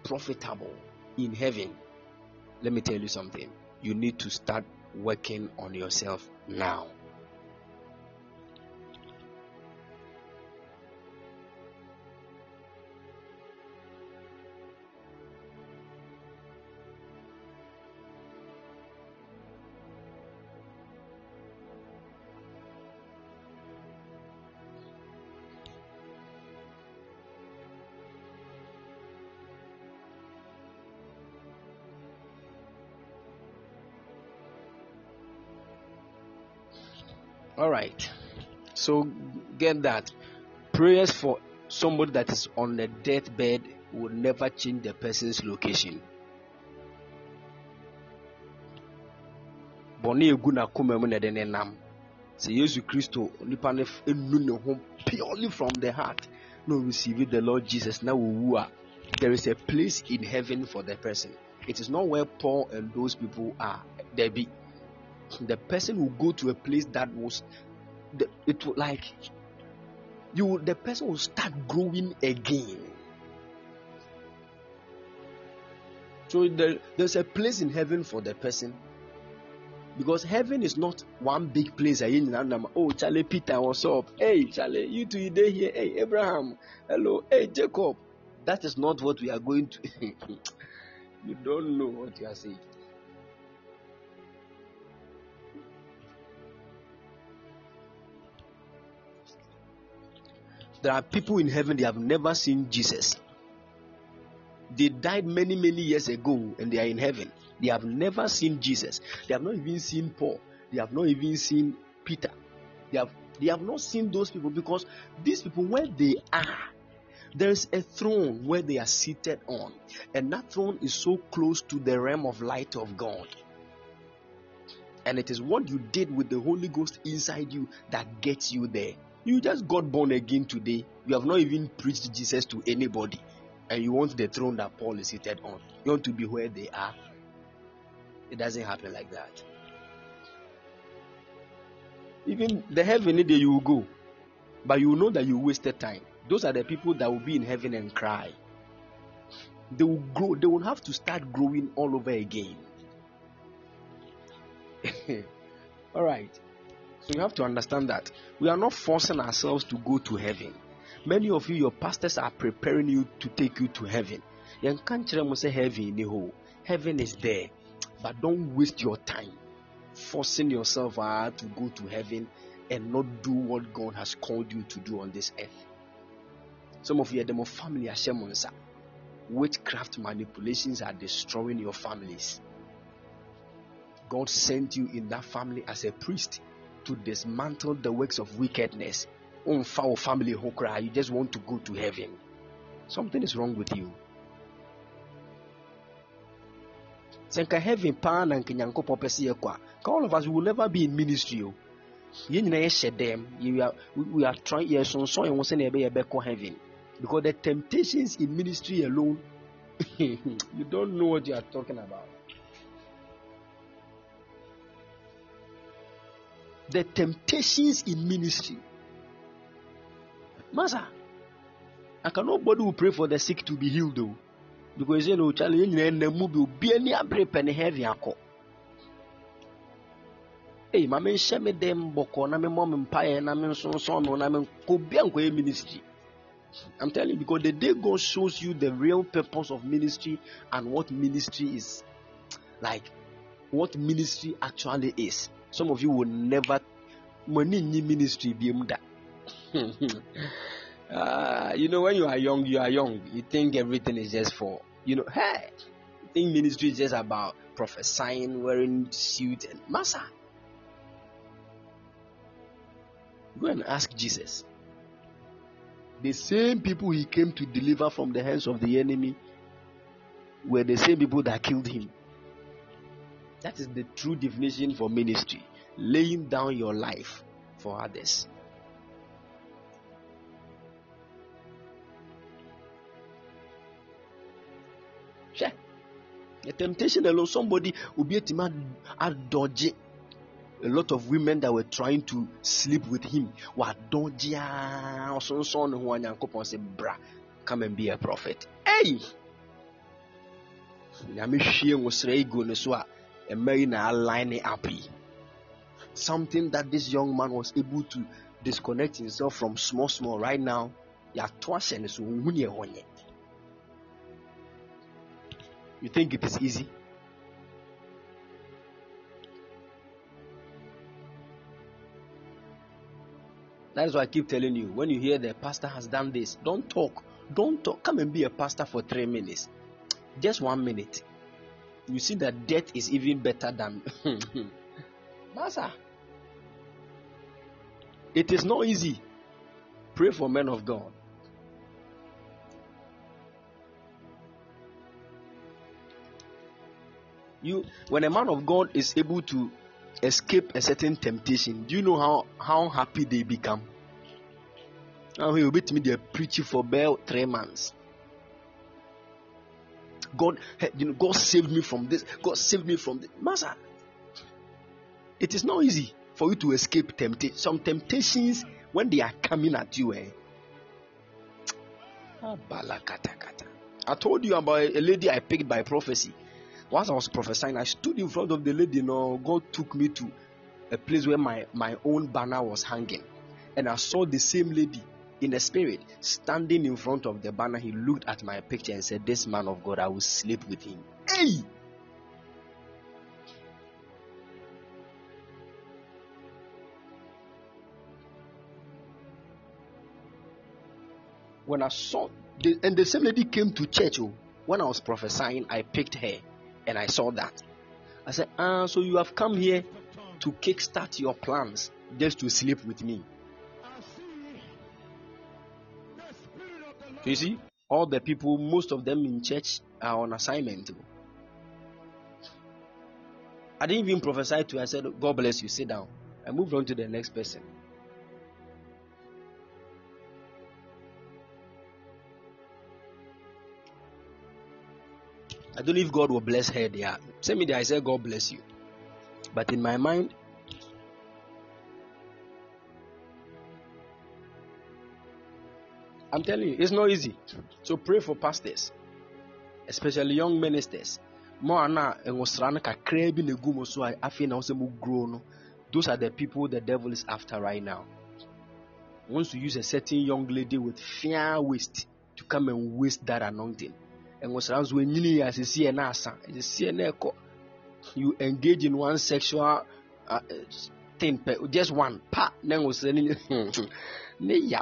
S1: profitable in heaven, let me tell you something. You need to start working on yourself now. So get that. Prayers for somebody that is on a deathbed will never change the person's location. bɔne egu n'akoma mu na ɛde ne nam. Sɛ yesu kristo nipa no enu ne ho purely from the heart. No receive the lord jesus. Na wowu a there is a place in heaven for the person. It is not where paul and those people are. There be the person will go to a place that was the, it will like you the person will start growing again. So there, there's a place in heaven for the person. Because heaven is not one big place. Oh charlie peter what's up? Hey charlie you two you there here. Hey abraham hello. Hey jacob. That is not what we are going to you don't know what you are saying There are people in heaven, they have never seen Jesus. They died many, many years ago and they are in heaven. They have never seen Jesus. They have not even seen Paul. They have not even seen Peter. They have, they have not seen those people because these people, where they are, there is a throne where they are seated on. And that throne is so close to the realm of light of God. And it is what you did with the Holy Ghost inside you that gets you there. You just got born again today. You have not even preached Jesus to anybody. And you want the throne that Paul is seated on. You want to be where they are. It doesn't happen like that. Even the heaven day you will go. But you know that you wasted time. Those are the people that will be in heaven and cry. They will grow, they will have to start growing all over again. all right. So you have to understand that we are not forcing ourselves to go to heaven. Many of you, your pastors are preparing you to take you to heaven. Heaven Heaven is there, but don't waste your time forcing yourself uh, to go to heaven and not do what God has called you to do on this earth. Some of you are the more family ashemonsa. Witchcraft manipulations are destroying your families. God sent you in that family as a priest to dismantle the works of wickedness. Unfa family cry, you just want to go to heaven. Something is wrong with you. sɛ heaven paa na nka nyankopɔn pɛ sɛ yɛkɔ a all of us will never be in ministry yɛn nyinaa yɛhyɛ dɛm we are, trying yɛsonsɔn yɛn ho sɛnea yɛbɛyɛ bɛkɔ heaven because the temptations in ministry alone you don't know what you are talking about the temptations in ministry. Master, I can nobody will pray for the sick to be healed though. Because you know, Charlie, you know, movie be any abre penny heavy ako. Hey, my man, share me them boko na me mom empire na me so so no na me ko bia ministry. I'm telling you because the day God shows you the real purpose of ministry and what ministry is like, what ministry actually is some of you will never money in ministry be uh, you know when you are young you are young. You think everything is just for you know hey you think ministry is just about prophesying wearing suit and massa. Go and ask jesus. The same people he came to deliver from the hands of the enemy were the same people that killed him that is the true definition for ministry laying down your life for others. Sure. The temptation alone, somebody will be a dodge a lot of women that were trying to sleep with him onyankopɔn ah, sɛ bra come and be a prophet hey nyame hwie nwosrɛ ego ne so a ɛma yi na aline up yi something that this young man was able to disconnect himself from small small right now you think it is easy That is why I keep telling you when you hear the pastor has done this, don't talk. Don't talk. Come and be a pastor for three minutes. Just one minute. You see that death is even better than. Master. It is not easy. Pray for men of God. You, when a man of God is able to escape a certain temptation, do you know how, how happy they become? Now he will be to me, they're preaching for about three months. God, you know, God saved me from this. God saved me from this. Master, it is not easy for you to escape temptation. Some temptations, when they are coming at you, eh? I told you about a lady I picked by prophecy. Once I was prophesying, I stood in front of the lady. You know, God took me to a place where my, my own banner was hanging. And I saw the same lady in the spirit standing in front of the banner. He looked at my picture and said, This man of God, I will sleep with him. Hey! When I saw, the, and the same lady came to church. Oh, when I was prophesying, I picked her and I saw that. I said, Ah, so you have come here to kickstart your plans just to sleep with me. You see, all the people, most of them in church are on assignment. I didn't even prophesy to her. I said, God bless you, sit down. I moved on to the next person. I don't know if God will bless her there. Send me there, I said, God bless you. But in my mind, I'm telling you, it's not easy. So pray for pastors, especially young ministers. More na bi na so. Those are the people the devil is after right now. Wants to use a certain young lady with fair waist to come and waste that anointing. Nwosra nso enyini yɛ asisi na asa, ɛkɔ. You engage in one sexual uh, thing, just one pa Then nwosra ne ne ya.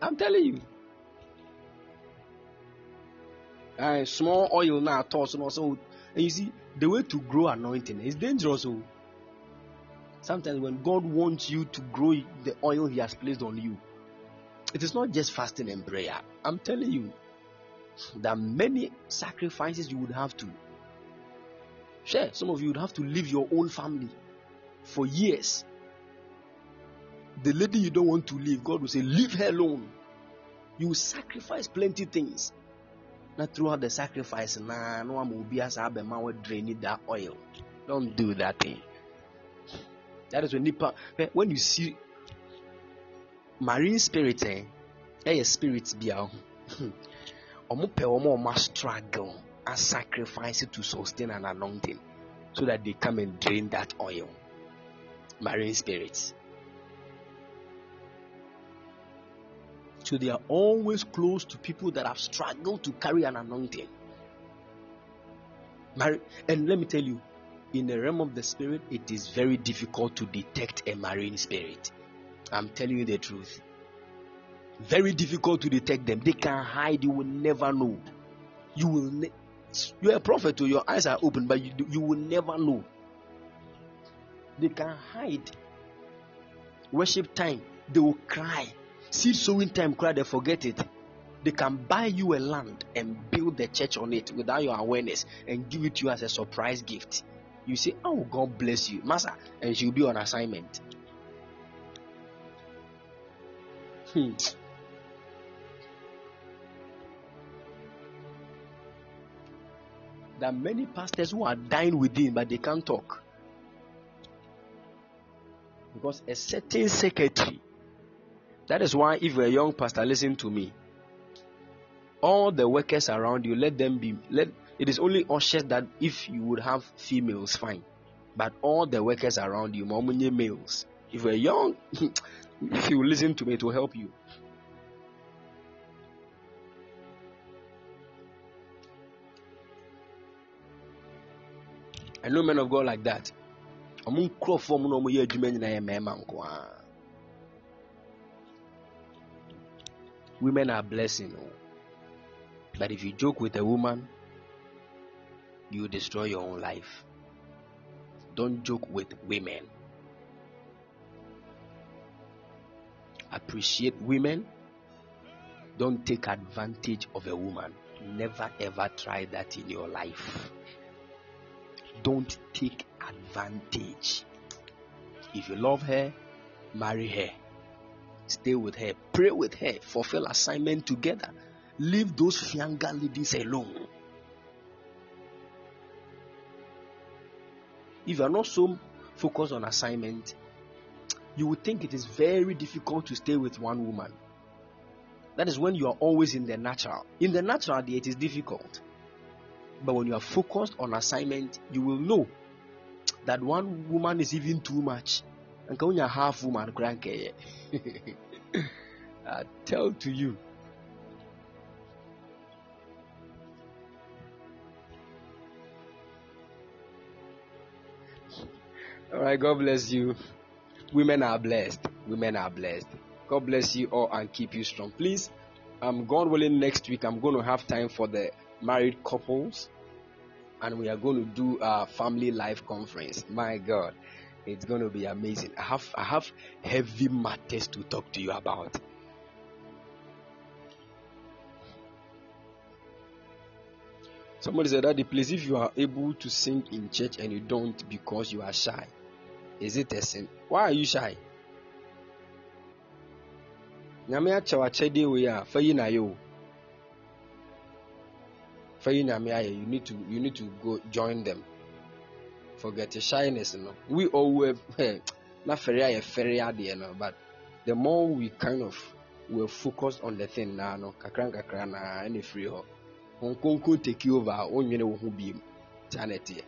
S1: I'm telling you. Uh, small oil now toss and also and you see the way to grow anointing is dangerous. Oh. sometimes when God wants you to grow the oil He has placed on you, it is not just fasting and prayer. I'm telling you, there are many sacrifices you would have to. Share. Some of you would have to leave your own family for years the lady you don't want to leave, God will say, Leave her alone. You will sacrifice plenty things. Not throughout the sacrifice, nah, no one will be as a man will drain that oil. Don't do that thing. That is when Nipa, when you see marine spirit, eh, spirits be out. Omo pe omo omo struggle and sacrifice to sustain an anointing so that they come and drain that oil. Marine spirits. So they are always close to people that have struggled to carry an anointing. And let me tell you, in the realm of the spirit, it is very difficult to detect a marine spirit. I'm telling you the truth. Very difficult to detect them. They can hide, you will never know. You will ne- you're a prophet, so your eyes are open, but you, you will never know. They can hide. Worship time, they will cry seed sowing time cry they forget it they can buy you a land and build the church on it without your awareness and give it to you as a surprise gift you say oh god bless you master and she'll be on assignment hmm. There are many pastors who are dying within, but they can't talk. Because a certain secretary, that is why if you're a young pastor, listen to me. All the workers around you, let them be let it is only ushers that if you would have females, fine. But all the workers around you, more males. If you're young, if you listen to me, it will help you. I know men of God like that. Women are blessing. Oh. But if you joke with a woman, you destroy your own life. Don't joke with women. Appreciate women. Don't take advantage of a woman. Never ever try that in your life. Don't take advantage. If you love her, marry her. Stay with her. Pray with her. Fulfill assignment together. Leave those younger ladies alone. If you are not so focused on assignment, you would think it is very difficult to stay with one woman. That is when you are always in the natural. In the natural, it is difficult. But when you are focused on assignment, you will know that one woman is even too much. And you're half woman, I tell to you. All right, God bless you. Women are blessed. Women are blessed. God bless you all and keep you strong. Please, um, God willing, next week I'm going to have time for the married couples and we are going to do a family life conference. My God, it's going to be amazing. I have I have heavy matters to talk to you about. Somebody said that the place if you are able to sing in church and you don't because you are shy, is it a sin? Why are you shy? nyame a yi na ayɛ o yi ayɛ you need to you need to go join them forget shyness no we all were na fɛre ayɛ fɛre adeɛ no but the more we kind of were focused on the thing na no kakra nkakra na ɛna firi hɔ. Wɔn konko take over a wɔnwene wɔn ho biem. Ɛteɛ.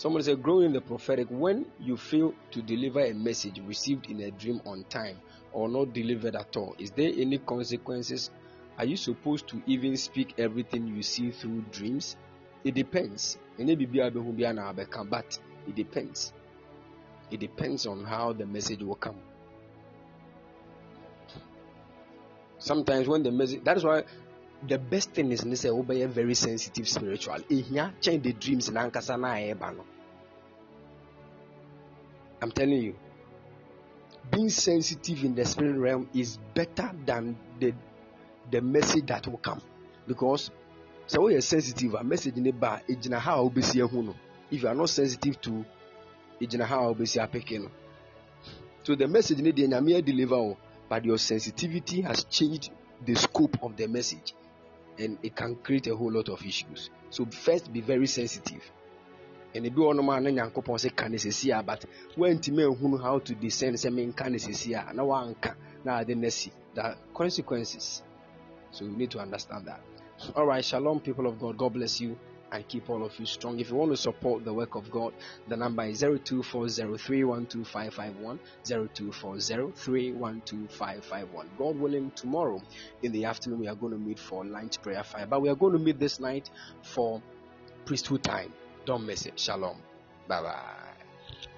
S1: Someone said, Grow in the prophetic. When you fail to deliver a message received in a dream on time or not delivered at all, is there any consequences? Are you supposed to even speak everything you see through dreams? It depends. But it depends. It depends on how the message will come. Sometimes when the message, that is why the best thing is say obey very sensitive spiritual ehia change the dreams na nkasa na eba no. I'm telling you being sensitive in the spirit realm is better than the the message that will come. Because we are sensitive a message ne ba egyina ha a obesi ehu no. If you are not sensitive to egyina ha a obesi apeke no. So the message ne de nyame deliver but your sensitivity has changed the scope of the message and it can create a whole lot of issues. So first be very sensitive. And ebi wɔ nom a na nyankopɔn sɛ ka ne sisi a but wɔntumi ehunu how to discern sɛ menka ne sisi a na wanka na ade na si the consequences. So you need to understand that. All right, shalom, people of God. God bless you and keep all of you strong. If you want to support the work of God, the number is 0240312551, 0240312551. God willing, tomorrow in the afternoon we are going to meet for lunch prayer fire, but we are going to meet this night for priesthood time. Don't miss it. Shalom. Bye bye.